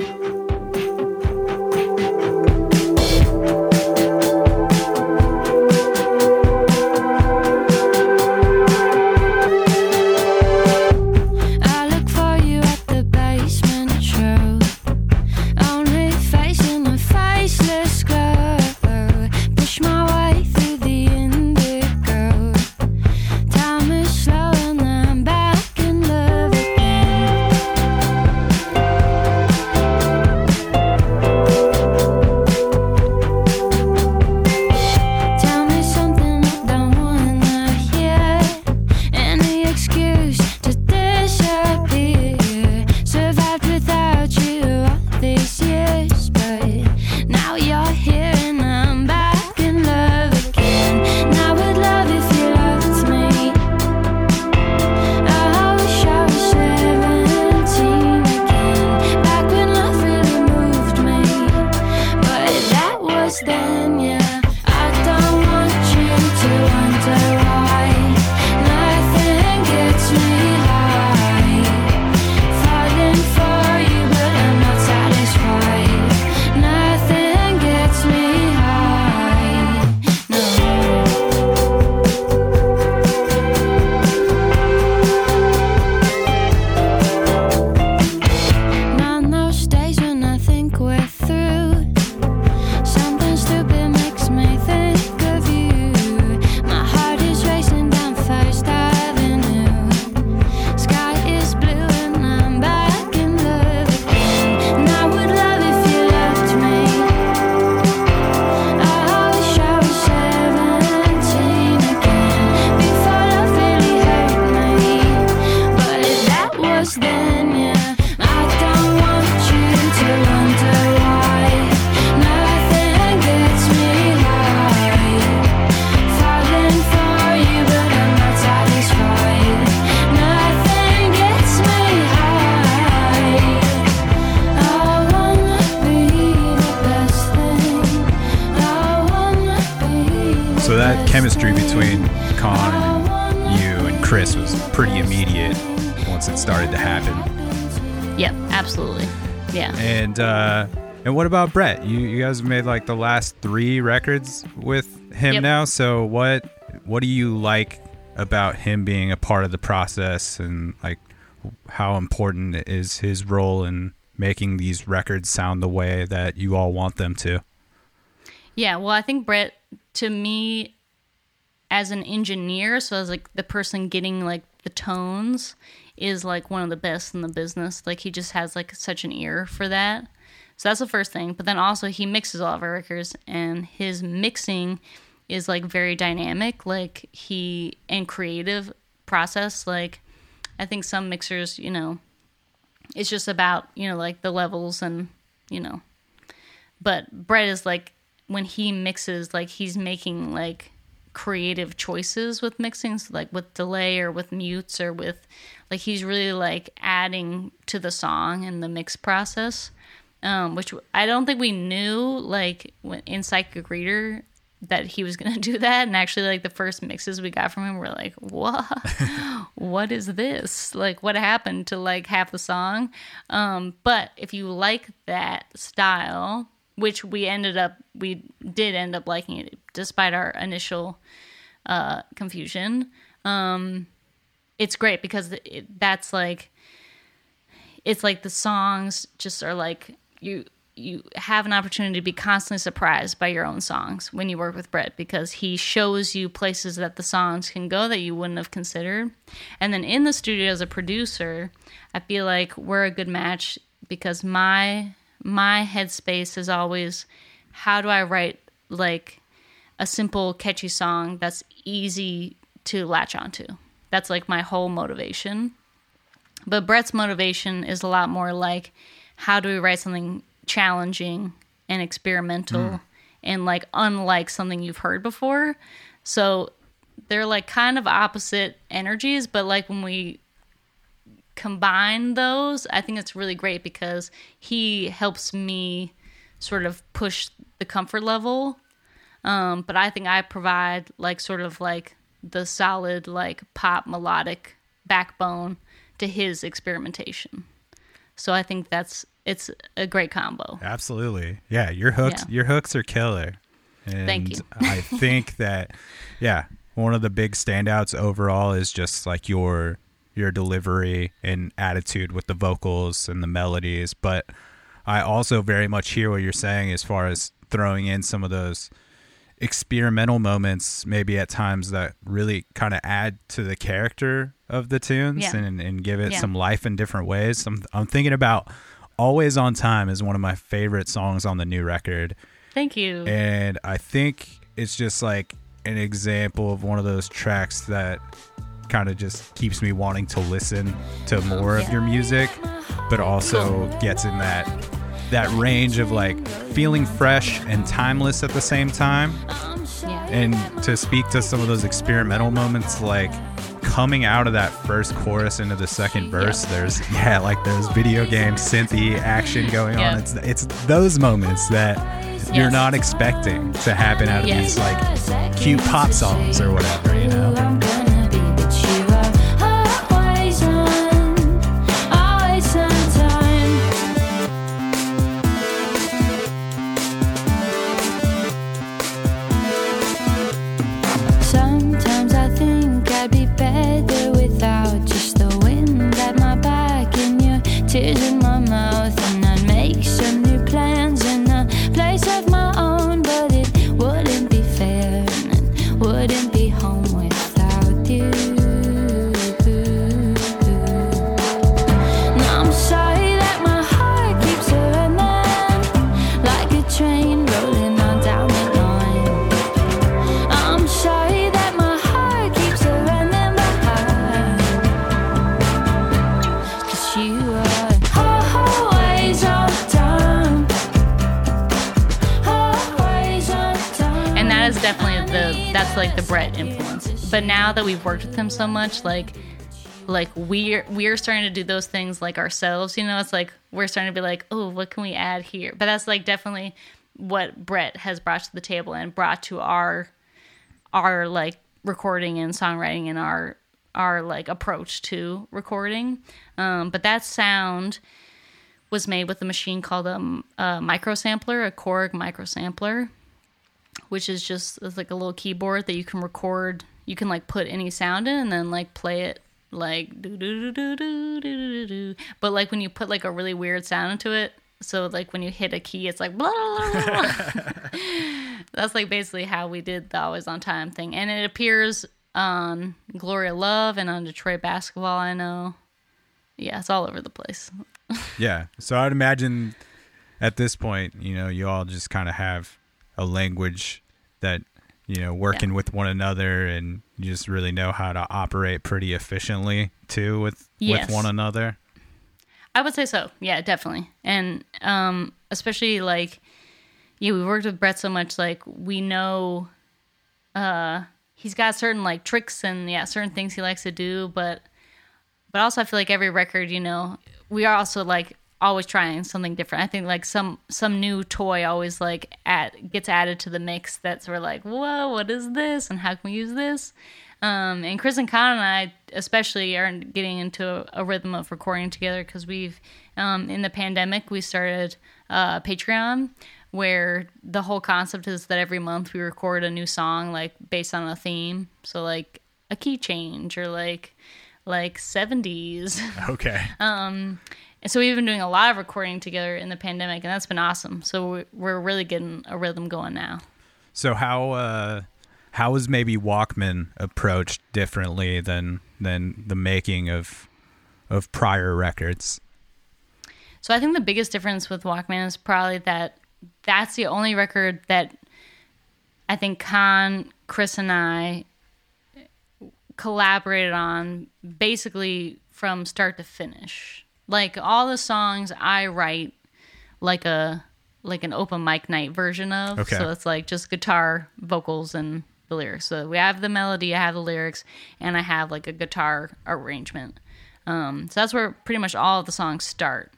about Brett? You you guys made like the last three records with him Yep. now. So what what do you like about him being a part of the process and like how important is his role in making these records sound the way that you all want them to? Yeah, well, I think Brett, to me, as an engineer, so as like the person getting like the tones, is like one of the best in the business. Like he just has like such an ear for that. So that's the first thing. But then also he mixes all of our records, and his mixing is like very dynamic. Like he and creative process. Like I think some mixers, you know, it's just about you know like the levels and you know but Brett is like when he mixes, like he's making like creative choices with mixing, so like with delay or with mutes or with like he's really like adding to the song and the mix process. Um, which I don't think we knew like when in Psychic Reader that he was gonna do that. And actually, like the first mixes we got from him were like, "What? what is this? Like, what happened to like half the song?" Um, but if you like that style, which we ended up, we did end up liking it despite our initial uh, confusion. Um, it's great because it, that's like it's like the songs just are like you you have an opportunity to be constantly surprised by your own songs when you work with Brett because he shows you places that the songs can go that you wouldn't have considered. And then in the studio as a producer, I feel like we're a good match because my my headspace is always how do I write like a simple catchy song that's easy to latch onto. That's like my whole motivation. But Brett's motivation is a lot more like how do we write something challenging and experimental and like unlike something you've heard before. So they're like kind of opposite energies, but like when we combine those, I think it's really great because he helps me sort of push the comfort level. Um, but I think I provide like sort of like the solid like pop melodic backbone to his experimentation. So I think that's it's a great combo. Absolutely. Yeah, your hooks Yeah. your hooks are killer. And Thank you. I think that yeah, one of the big standouts overall is just like your your delivery and attitude with the vocals and the melodies, but I also very much hear what you're saying as far as throwing in some of those experimental moments maybe at times that really kind of add to the character of the tunes Yeah. and, and give it Yeah. some life in different ways. I'm, I'm thinking about Always on Time is one of my favorite songs on the new record. Thank you. And I think it's just like an example of one of those tracks that kind of just keeps me wanting to listen to more of your music, but also gets in that that range of like feeling fresh and timeless at the same time. yeah. And to speak to some of those experimental moments, like coming out of that first chorus into the second verse, there's yeah, like there's video game synthy action going Yeah. on. It's it's those moments that you're not expecting to happen out of Yes. these like cute pop songs or whatever, you know. But now that we've worked with him so much, like like we're we're starting to do those things like ourselves. You know, it's like we're starting to be like, oh, what can we add here? But that's like definitely what Brett has brought to the table and brought to our our like recording and songwriting and our our like approach to recording. Um, but that sound was made with a machine called a, a micro sampler, a Korg micro sampler which is just it's like a little keyboard that you can record you can like put any sound in and then like play it like do do do do do do do. do. But like when you put like a really weird sound into it, so like when you hit a key, it's like blah. blah, blah. That's like basically how we did the always on time thing, and it appears on Gloria Love and on Detroit basketball. I know, yeah, it's all over the place. yeah, so I'd imagine at this point, you know, you all just kind of have a language that you know, working Yeah. with one another and you just really know how to operate pretty efficiently too with Yes. with one another. I would say so. Yeah, definitely. And um especially like yeah, we've worked with Brett so much like we know uh he's got certain like tricks and yeah certain things he likes to do but but also i feel like every record you know we are also like always trying something different. I think like some some new toy always like at gets added to the mix that's we're like whoa what is this? And how can we use this? Um, and chris and Khan and i especially are getting into a, a rhythm of recording together because we've um, in the pandemic we started uh, patreon where the whole concept is that every month we record a new song like based on a theme. So like a key change or like like 70s Okay. and so we've been doing a lot of recording together in the pandemic and that's been awesome so we're, we're really getting a rhythm going now So how uh how is maybe Walkman approached differently than than the making of of prior records? So I think the biggest difference with Walkman is probably that that's the only record that I think Khan, Chris, and I collaborated on basically from start to finish. Like all the songs I write like a like an open mic night version of. Okay. So it's like just guitar, vocals and the lyrics. So we have the melody, I have the lyrics, and I have like a guitar arrangement. Um, so that's where pretty much all of the songs start.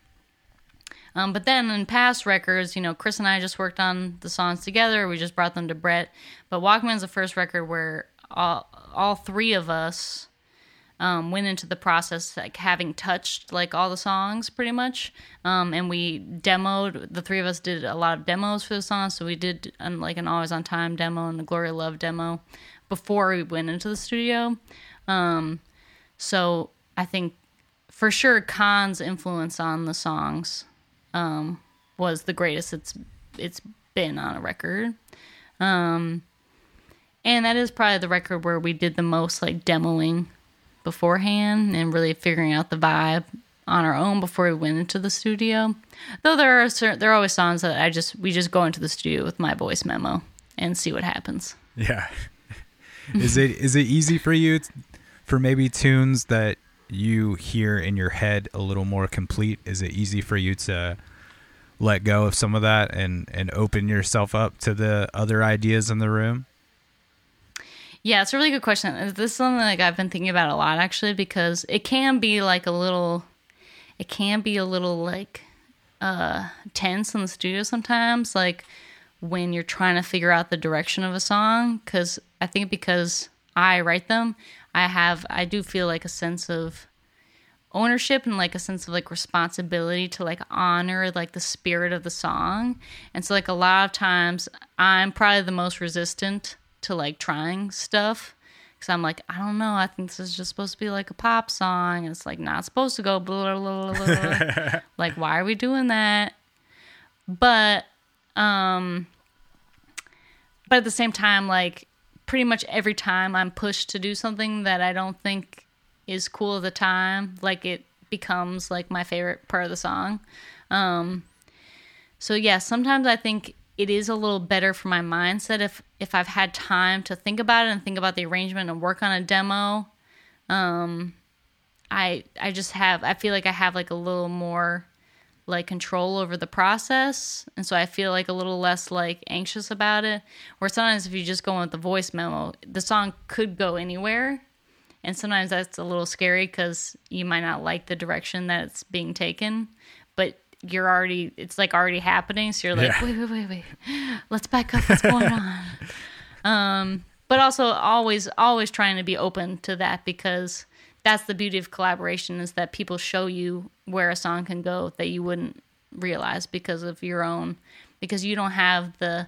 Um, but then in past records, you know, Chris and I just worked on the songs together. We just brought them to Brett. But Walkman's the first record where all all three of us um, went into the process like having touched like all the songs pretty much, um, and we demoed. The three of us did a lot of demos for the songs. So we did um, like an Always on Time demo and the Glory Love demo before we went into the studio. Um, so I think for sure Khan's influence on the songs um, was the greatest it's it's been on a record. Um, and that is probably the record where we did the most like demoing beforehand and really figuring out the vibe on our own before we went into the studio. Though there are certain, there are always songs that I just we just go into the studio with my voice memo and see what happens. Yeah. is it is it easy for you for maybe tunes that you hear in your head a little more complete? Is it easy for you to let go of some of that and and open yourself up to the other ideas in the room? Yeah, it's a really good question. This is something like I've been thinking about a lot actually because it can be like a little it can be a little like uh tense in the studio sometimes like when you're trying to figure out the direction of a song cuz I think because I write them, I have I do feel like a sense of ownership and like a sense of like responsibility to like honor like the spirit of the song. And so like a lot of times I'm probably the most resistant to like trying stuff because I'm like, I don't know. I think this is just supposed to be like a pop song. And it's like not supposed to go blah, blah, blah, blah, blah. like, why are we doing that? But, um, but at the same time, like pretty much every time I'm pushed to do something that I don't think is cool at the time, like it becomes like my favorite part of the song. Um, so yeah, sometimes I think it is a little better for my mindset if if I've had time to think about it and think about the arrangement and work on a demo. Um, I I just have I feel like I have like a little more like control over the process and so I feel like a little less like anxious about it. Where sometimes if you just go with the voice memo, the song could go anywhere. And sometimes that's a little scary because you might not like the direction that it's being taken, but you're already, it's like already happening. So you're like, Yeah. wait, wait, wait, wait. Let's back up. What's going on? Um, but also always, always trying to be open to that because that's the beauty of collaboration is that people show you where a song can go that you wouldn't realize because of your own, because you don't have the,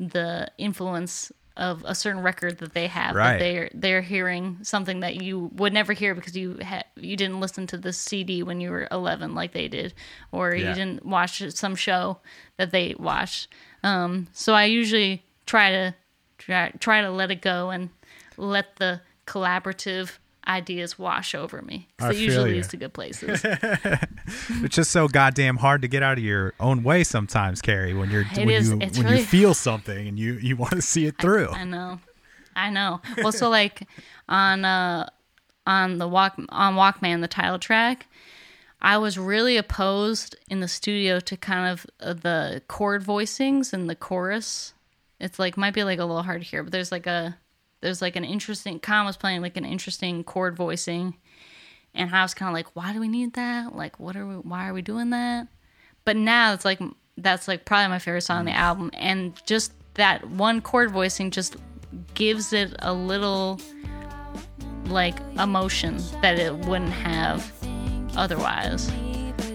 the influence of a certain record that they have Right. that they're they're hearing something that you would never hear because you ha- you didn't listen to the CD when you were 11 like they did or Yeah. you didn't watch some show that they watched um, so I usually try to try, try to let it go and let the collaborative ideas wash over me I because feel usually ya. leads to good places It's just so goddamn hard to get out of your own way sometimes, Kerry. When you're It when is. you when really- you feel something and you you want to see it through. I know. I know. Well, so like on uh on the walk on Walkman, the title track, I was really opposed in the studio to kind of uh, the chord voicings and the chorus. It's like might be like a little hard to hear, but there's like a there's like an interesting Khan was playing like an interesting chord voicing, and I was kind of like, why do we need that? Like, what are we? Why are we doing that? But now it's like that's like probably my favorite song on the album, and just that one chord voicing just gives it a little like emotion that it wouldn't have otherwise.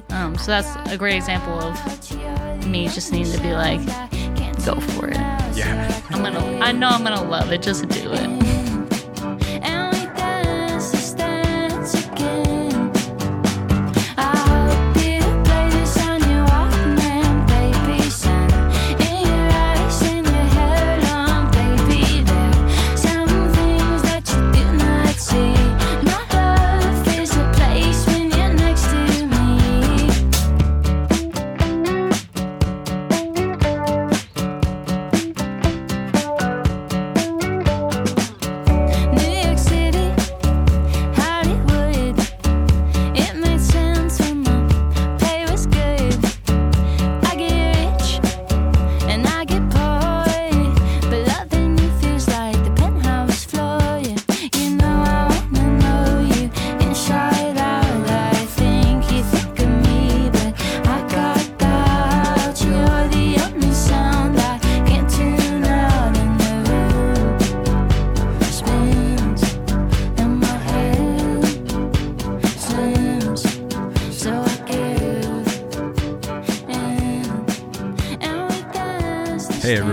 Um, so that's a great example of me just needing to be like, go for it. Yeah. I'm gonna, I know I'm gonna love it. Just do it.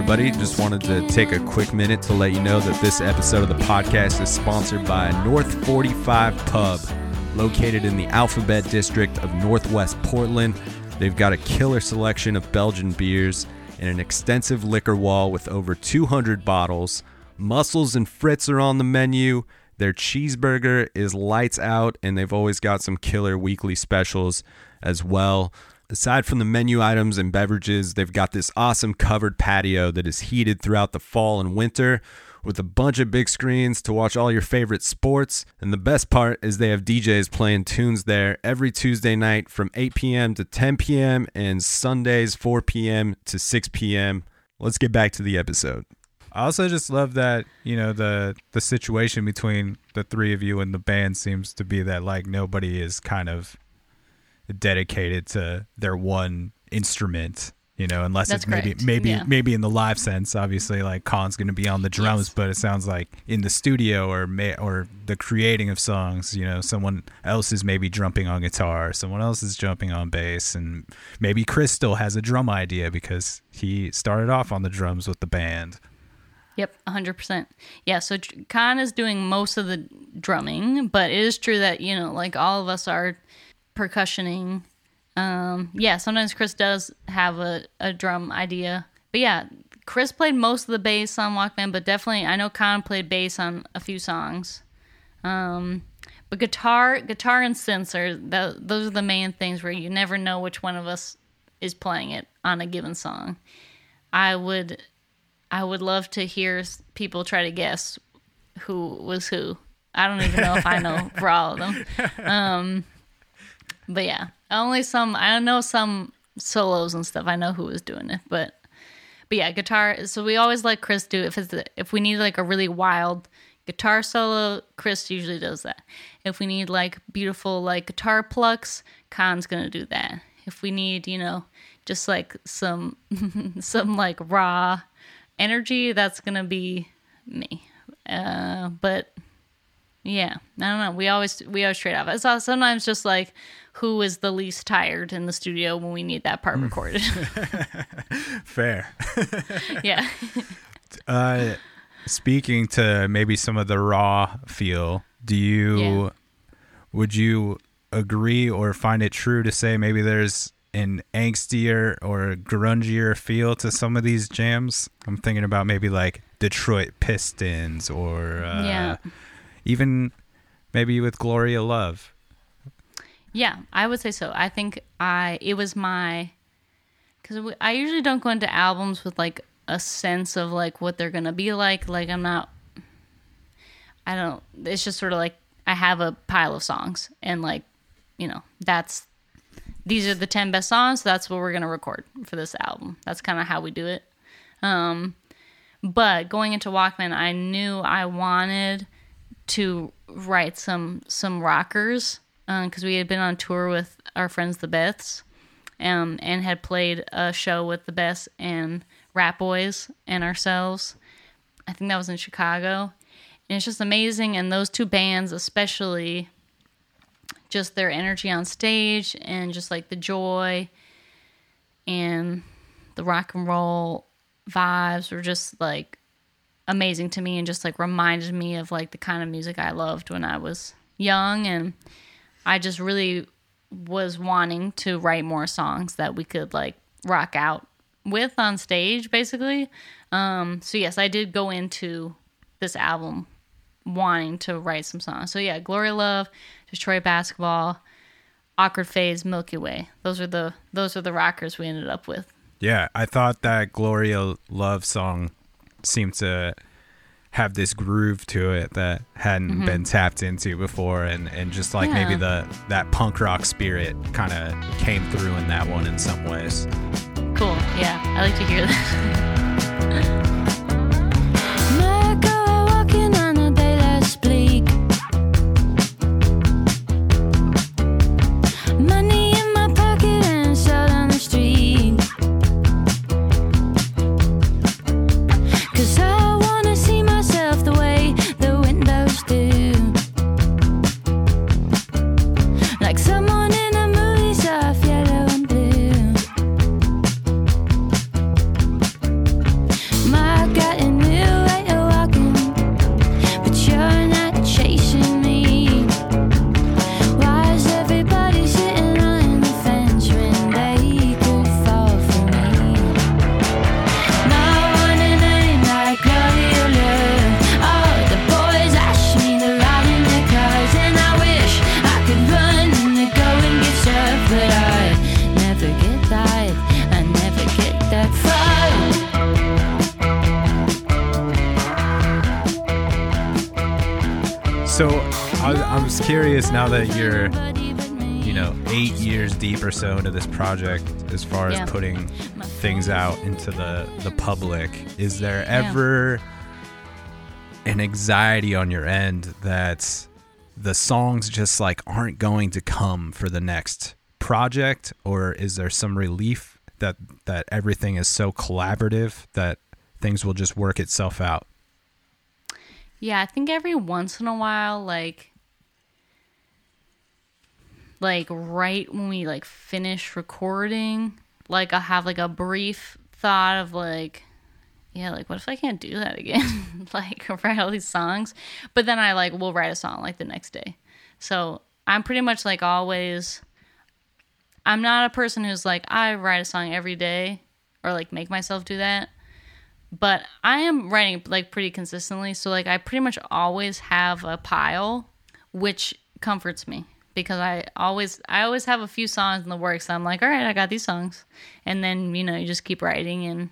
Everybody. Just wanted to take a quick minute to let you know that this episode of the podcast is sponsored by North 45 Pub, located in the Alphabet District of Northwest Portland. They've got a killer selection of Belgian beers and an extensive liquor wall with over 200 bottles. Mussels and frites are on the menu. Their cheeseburger is lights out, and they've always got some killer weekly specials as well. Aside from the menu items and beverages, they've got this awesome covered patio that is heated throughout the fall and winter with a bunch of big screens to watch all your favorite sports. And the best part is they have DJs playing tunes there every Tuesday night from 8 p.m. to 10 p.m. and Sundays 4 p.m. to 6 p.m. Let's get back to the episode. I also just love that you know the the situation between the three of you and the band seems to be that like nobody is kind of dedicated to their one instrument. You know, unless That's it's maybe correct. maybe Yeah. maybe in the live sense, obviously, like Khan's going to be on the drums, Yes. but it sounds like in the studio or may, or the creating of songs, you know, someone else is maybe jumping on guitar, someone else is jumping on bass, and maybe Chris still has a drum idea because he started off on the drums with the band. Yep, 100%. Yeah, so Khan is doing most of the drumming, but it is true that, you know, like all of us are percussioning. Um, yeah, sometimes Chris does have a, a drum idea. But yeah, Chris played most of the bass on Walkman, but definitely I know Khan played bass on a few songs. Um, but guitar, guitar and synths are th- those are the main things where you never know which one of us is playing it on a given song. I would I would love to hear people try to guess who was who. I don't even know if I know for all of them. Um, but yeah, only some. I know some solos and stuff. I know who was doing it, but but yeah, guitar. So we always let Chris do if it's the, if we need like a really wild guitar solo. Chris usually does that. If we need like beautiful like guitar plucks, Khan's gonna do that. If we need you know just like some some like raw energy, that's gonna be me. Uh, but yeah, I don't know. We always we always trade off. It's all- sometimes just like who is the least tired in the studio when we need that part recorded. Fair. yeah. Uh, speaking to maybe some of the raw feel, do you Yeah. would you agree or find it true to say maybe there's an angstier or grungier feel to some of these jams? I'm thinking about maybe like Detroit Pistons or uh, Yeah. Even maybe with Gloria Love. Yeah, I would say so. I think I it was my because I usually don't go into albums with like a sense of like what they're gonna be like. Like I'm not. I don't. It's just sort of like I have a pile of songs and like you know that's these are the ten best songs. So that's what we're gonna record for this album. That's kind of how we do it. Um, But going into Walkman, I knew I wanted to write some some rockers because we had been on tour with our friends the Beths, um, and had played a show with the Beths and Ratboys and ourselves. I think that was in Chicago, and it's just amazing. And those two bands, especially, just their energy on stage and just like the joy and the rock and roll vibes were just like amazing to me and just like reminded me of like the kind of music I loved when I was young and I just really was wanting to write more songs that we could like rock out with on stage basically. Um so yes, I did go into this album wanting to write some songs. So yeah, Glory Love, Detroit Basketball, Awkward Phase, Milky Way. Those are the those are the rockers we ended up with. Yeah, I thought that Gloria Love song seemed to have this groove to it that hadn't been tapped into before and, and just like maybe Mm-hmm. The that punk rock spirit kind of came through in that one in some ways. Cool. Yeah, I like to hear that. so into this project, as far as Yeah. putting things out into the the public, is there ever an anxiety on your end that the songs just like aren't going to come for the next project, or is there some relief that that everything is so collaborative that things will just work itself out? Yeah, I think every once in a while, like, like right when we like finish recording, like I'll have like a brief thought of like, yeah, like what if I can't do that again? like write all these songs, but then I like will write a song like the next day. So I'm pretty much like always. I'm not a person who's like I write a song every day or like make myself do that but I am writing like pretty consistently. So like I pretty much always have a pile, which comforts me because I always I always have a few songs in the works. I'm like, all right, I got these songs, and then you know you just keep writing and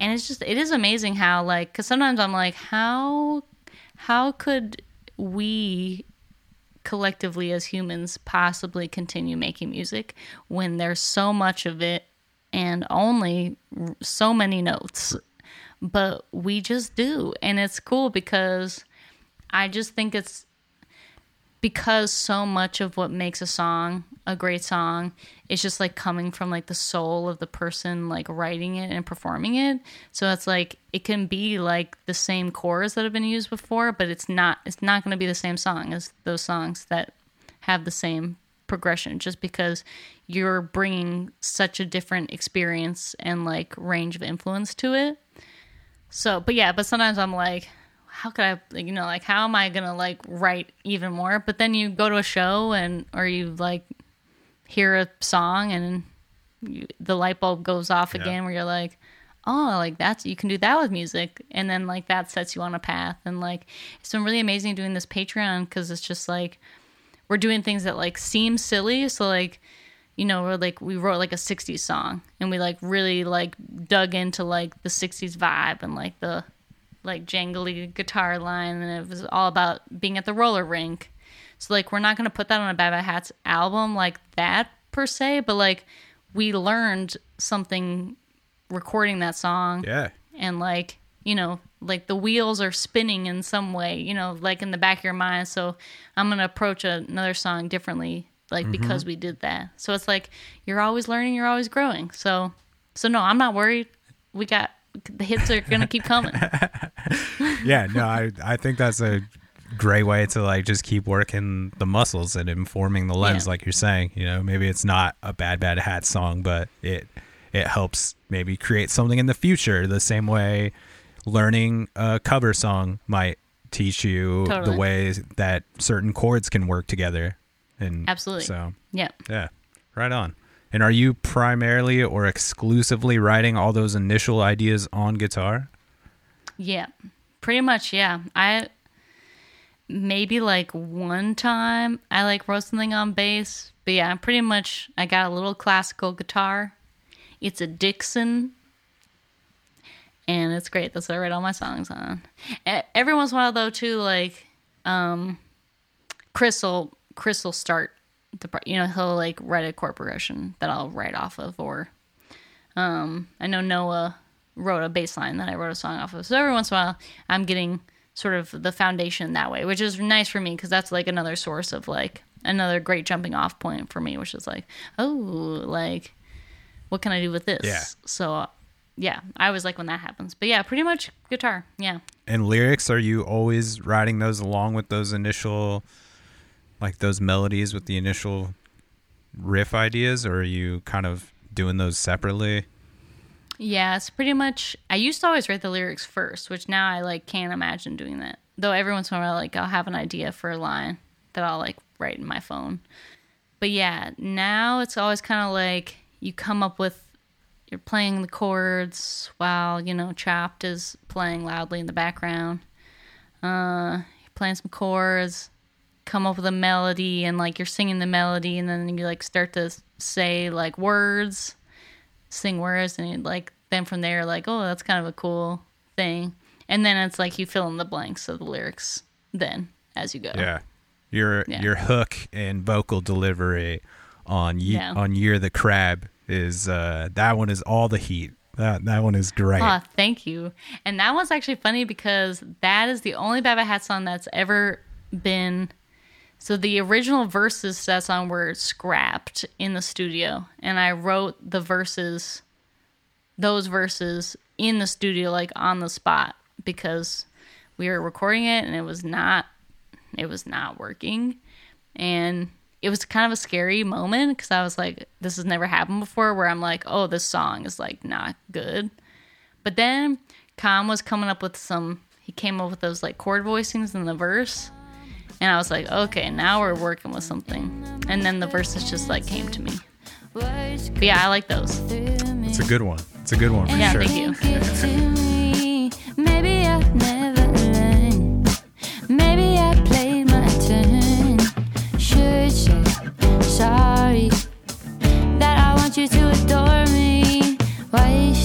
and it's just it is amazing how like because sometimes I'm like how how could we collectively as humans possibly continue making music when there's so much of it and only r- so many notes? But we just do. And it's cool because i just think it's because so much of what makes a song a great song is just like coming from like the soul of the person like writing it and performing it. So it's like it can be like the same chords that have been used before but it's not it's not going to be the same song as those songs that have the same progression just because you're bringing such a different experience and like range of influence to it. So, but yeah, but sometimes I'm like, how could I, you know, like, how am I gonna like write even more? But then you go to a show and, or you like hear a song and you, the light bulb goes off again where you're like, oh, like that's, you can do that with music. And then like that sets you on a path. And like, it's been really amazing doing this Patreon because it's just like, we're doing things that like seem silly. So like, you know, we're like we wrote like a '60s song, and we like really like dug into like the '60s vibe and like the like jangly guitar line, and it was all about being at the roller rink. So like, we're not gonna put that on a Bad Bad Hats album like that per se, but like we learned something recording that song Yeah. and like you know, like the wheels are spinning in some way, you know, like in the back of your mind. So I'm going to approach another song differently, like mm-hmm. because we did that. So it's like you're always learning, you're always growing. So, so no, I'm not worried. We got the hits are going to keep coming. yeah, no, I I think that's a great way to like just keep working the muscles and informing the lens, Yeah. like you're saying. You know, maybe it's not a bad bad hat song, but it it helps maybe create something in the future. The same way learning a cover song might teach you the Totally. ways that certain chords can work together. And Absolutely. So yeah. yeah, right on. And are you primarily or exclusively writing all those initial ideas on guitar? Yeah, pretty much. Yeah, I maybe like one time I like wrote something on bass, but yeah, pretty much I got a little classical guitar. It's a Dixon, and it's great. That's what I write all my songs on. Every once in a while, though, too, like um, Chris will Chris will start the you know he'll like write a chord progression that I'll write off of, or um, I know Noah wrote a bass line that I wrote a song off of. So every once in a while, I'm getting sort of the foundation that way, which is nice for me because that's like another source of like another great jumping off point for me, which is like, oh, like what can I do with this? Yeah. So uh, yeah, I always like when that happens. But yeah, pretty much guitar. Yeah. And lyrics, are you always writing those along with those initial, like those melodies with the initial riff ideas, or are you kind of doing those separately? Yeah, it's pretty much. I used to always write the lyrics first, which now I like can't imagine doing that. Though every once in a while, like I'll have an idea for a line that I'll like write in my phone. But yeah, now it's always kind of like you come up with. You're playing the chords while you know Chopped is playing loudly in the background. Uh, you're playing some chords, come up with a melody, and like you're singing the melody, and then you like start to say like words sing words and you'd like then from there like oh that's kind of a cool thing and then it's like you fill in the blanks of the lyrics then as you go Yeah, your Yeah. your hook and vocal delivery on ye- Yeah. on year the crab is uh that one is all the heat. That that one is great. Ah, thank you. And that one's actually funny because that is the only Bad Bad Hat song that's ever been. So the original verses to that song were scrapped in the studio, and I wrote the verses, those verses in the studio, like on the spot, because we were recording it and it was not, it was not working, and it was kind of a scary moment because I was like, this has never happened before, where I'm like, oh, this song is like not good. But then Khan was coming up with some. He came up with those like chord voicings in the verse, and I was like, okay, now we're working with something. And then the verses just like came to me. But yeah, I like those. It's a good one. It's a good one for Yeah, sure. thank you. Maybe I've never learned. Maybe I played my turn. Should say sorry that I want you to adore me. Wasting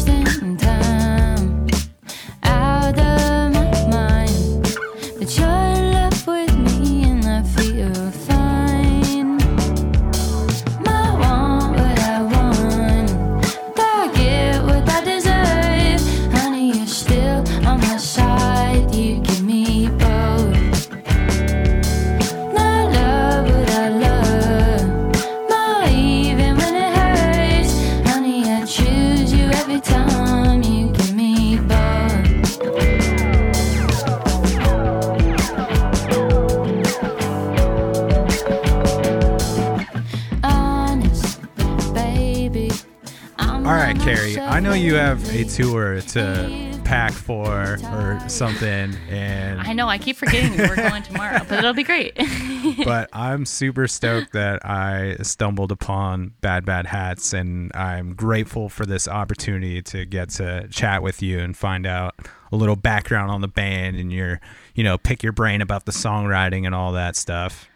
tour to pack for or something, and I know I keep forgetting we're going tomorrow, but it'll be great. but I'm super stoked that I stumbled upon Bad Bad Hats, and I'm grateful for this opportunity to get to chat with you and find out a little background on the band and your, you know, pick your brain about the songwriting and all that stuff.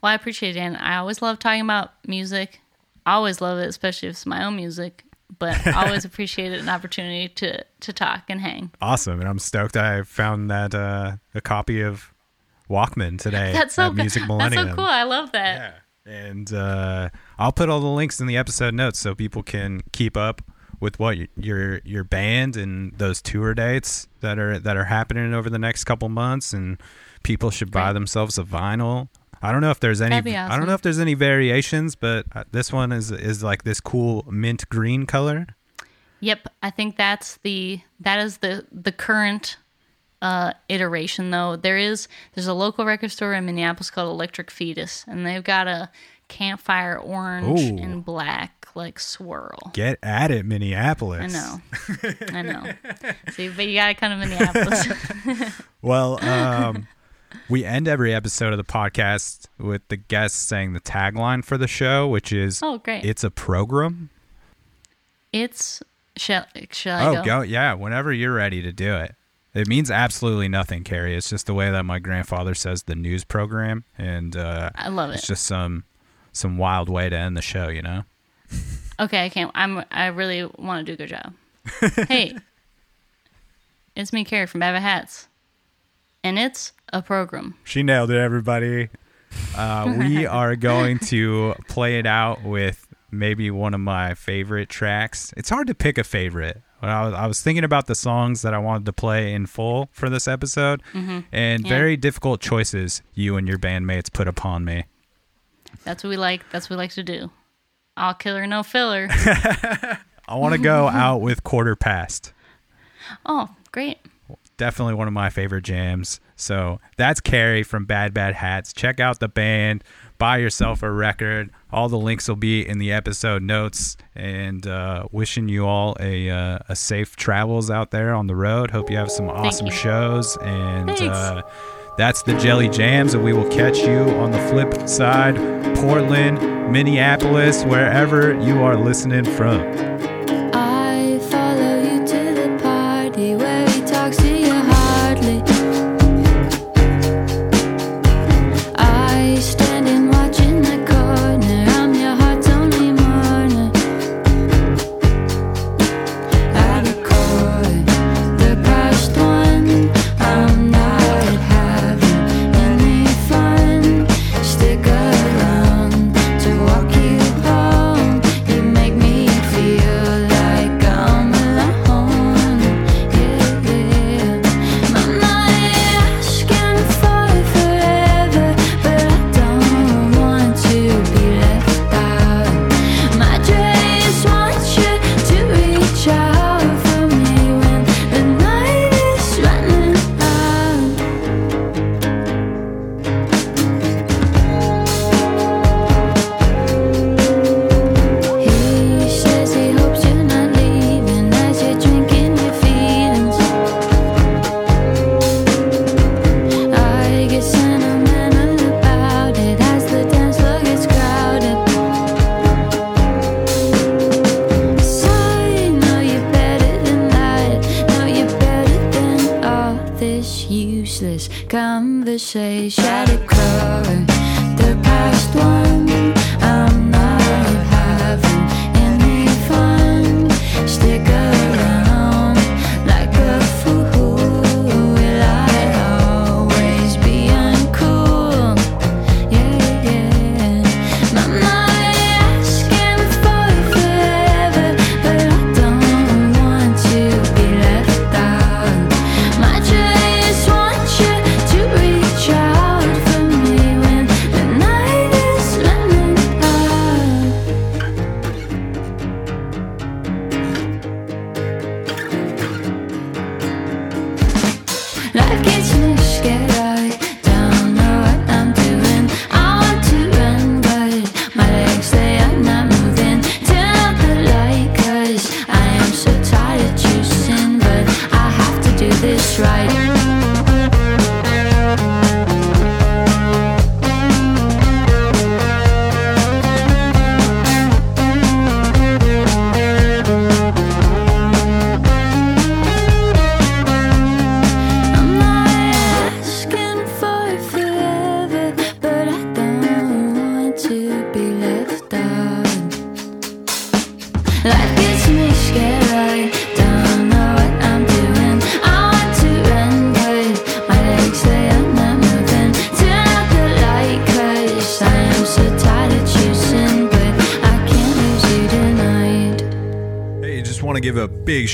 Well, I appreciate it, and I always love talking about music. I always love it, especially if it's my own music. But always appreciate it, an opportunity to to talk and hang. Awesome, and I'm stoked I found that uh, a copy of Walkman today That's so Music good. Millennium. That's so cool. I love that. Yeah. And uh, I'll put all the links in the episode notes so people can keep up with what your your band and those tour dates that are that are happening over the next couple months, and people should buy Great. themselves a vinyl. I don't know if there's any. That'd I don't know if there's any variations, but uh, this one is is like this cool mint green color. Yep, I think that's the that is the the current uh, iteration though. There is there's a local record store in Minneapolis called Electric Fetus, and they've got a campfire orange Ooh. and black like swirl. Get at it, Minneapolis. I know, I know. See, but you gotta come to Minneapolis. Well, um, we end every episode of the podcast with the guests saying the tagline for the show, which is oh, great! "It's a program." It's shall shall I Oh, go? go yeah! Whenever you're ready to do it. It means absolutely nothing, Kerry. It's just the way that my grandfather says the news program, and uh, I love it. it's just some some wild way to end the show, you know. Okay, I can't. I'm. I really want to do a good job. hey, it's me, Kerry from Bad Bad Hats, and it's a program. She nailed it, everybody. Uh, we are going to play it out with maybe one of my favorite tracks. It's hard to pick a favorite. When I was, I was thinking about the songs that I wanted to play in full for this episode, and Yeah. very difficult choices you and your bandmates put upon me. That's what we like. That's what we like to do. All killer, no filler. I want to go out with Quarter Past. oh, great. Definitely one of my favorite jams. So that's Kerry from Bad Bad Hats. Check out the band, buy yourself a record. All the links will be in the episode notes. And uh, wishing you all a uh, a safe travels out there on the road. Hope you have some awesome shows. And uh, that's the Jelly Jams, and we will catch you on the flip side, Portland, Minneapolis, wherever you are listening from. The past one.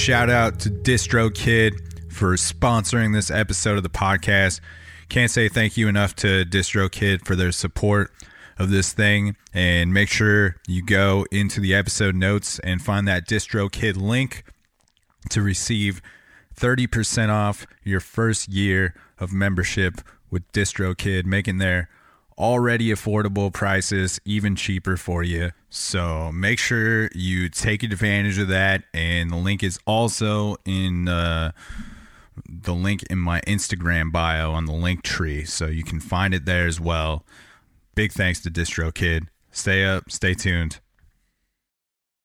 Shout out to DistroKid for sponsoring this episode of the podcast. Can't say thank you enough to DistroKid for their support of this thing. And make sure you go into the episode notes and find that DistroKid link to receive 30% off your first year of membership with DistroKid, making their already affordable prices even cheaper for you. So make sure you take advantage of that. And the link is also in uh, the link in my Instagram bio on the link tree. So you can find it there as well. Big thanks to DistroKid. Stay up, stay tuned.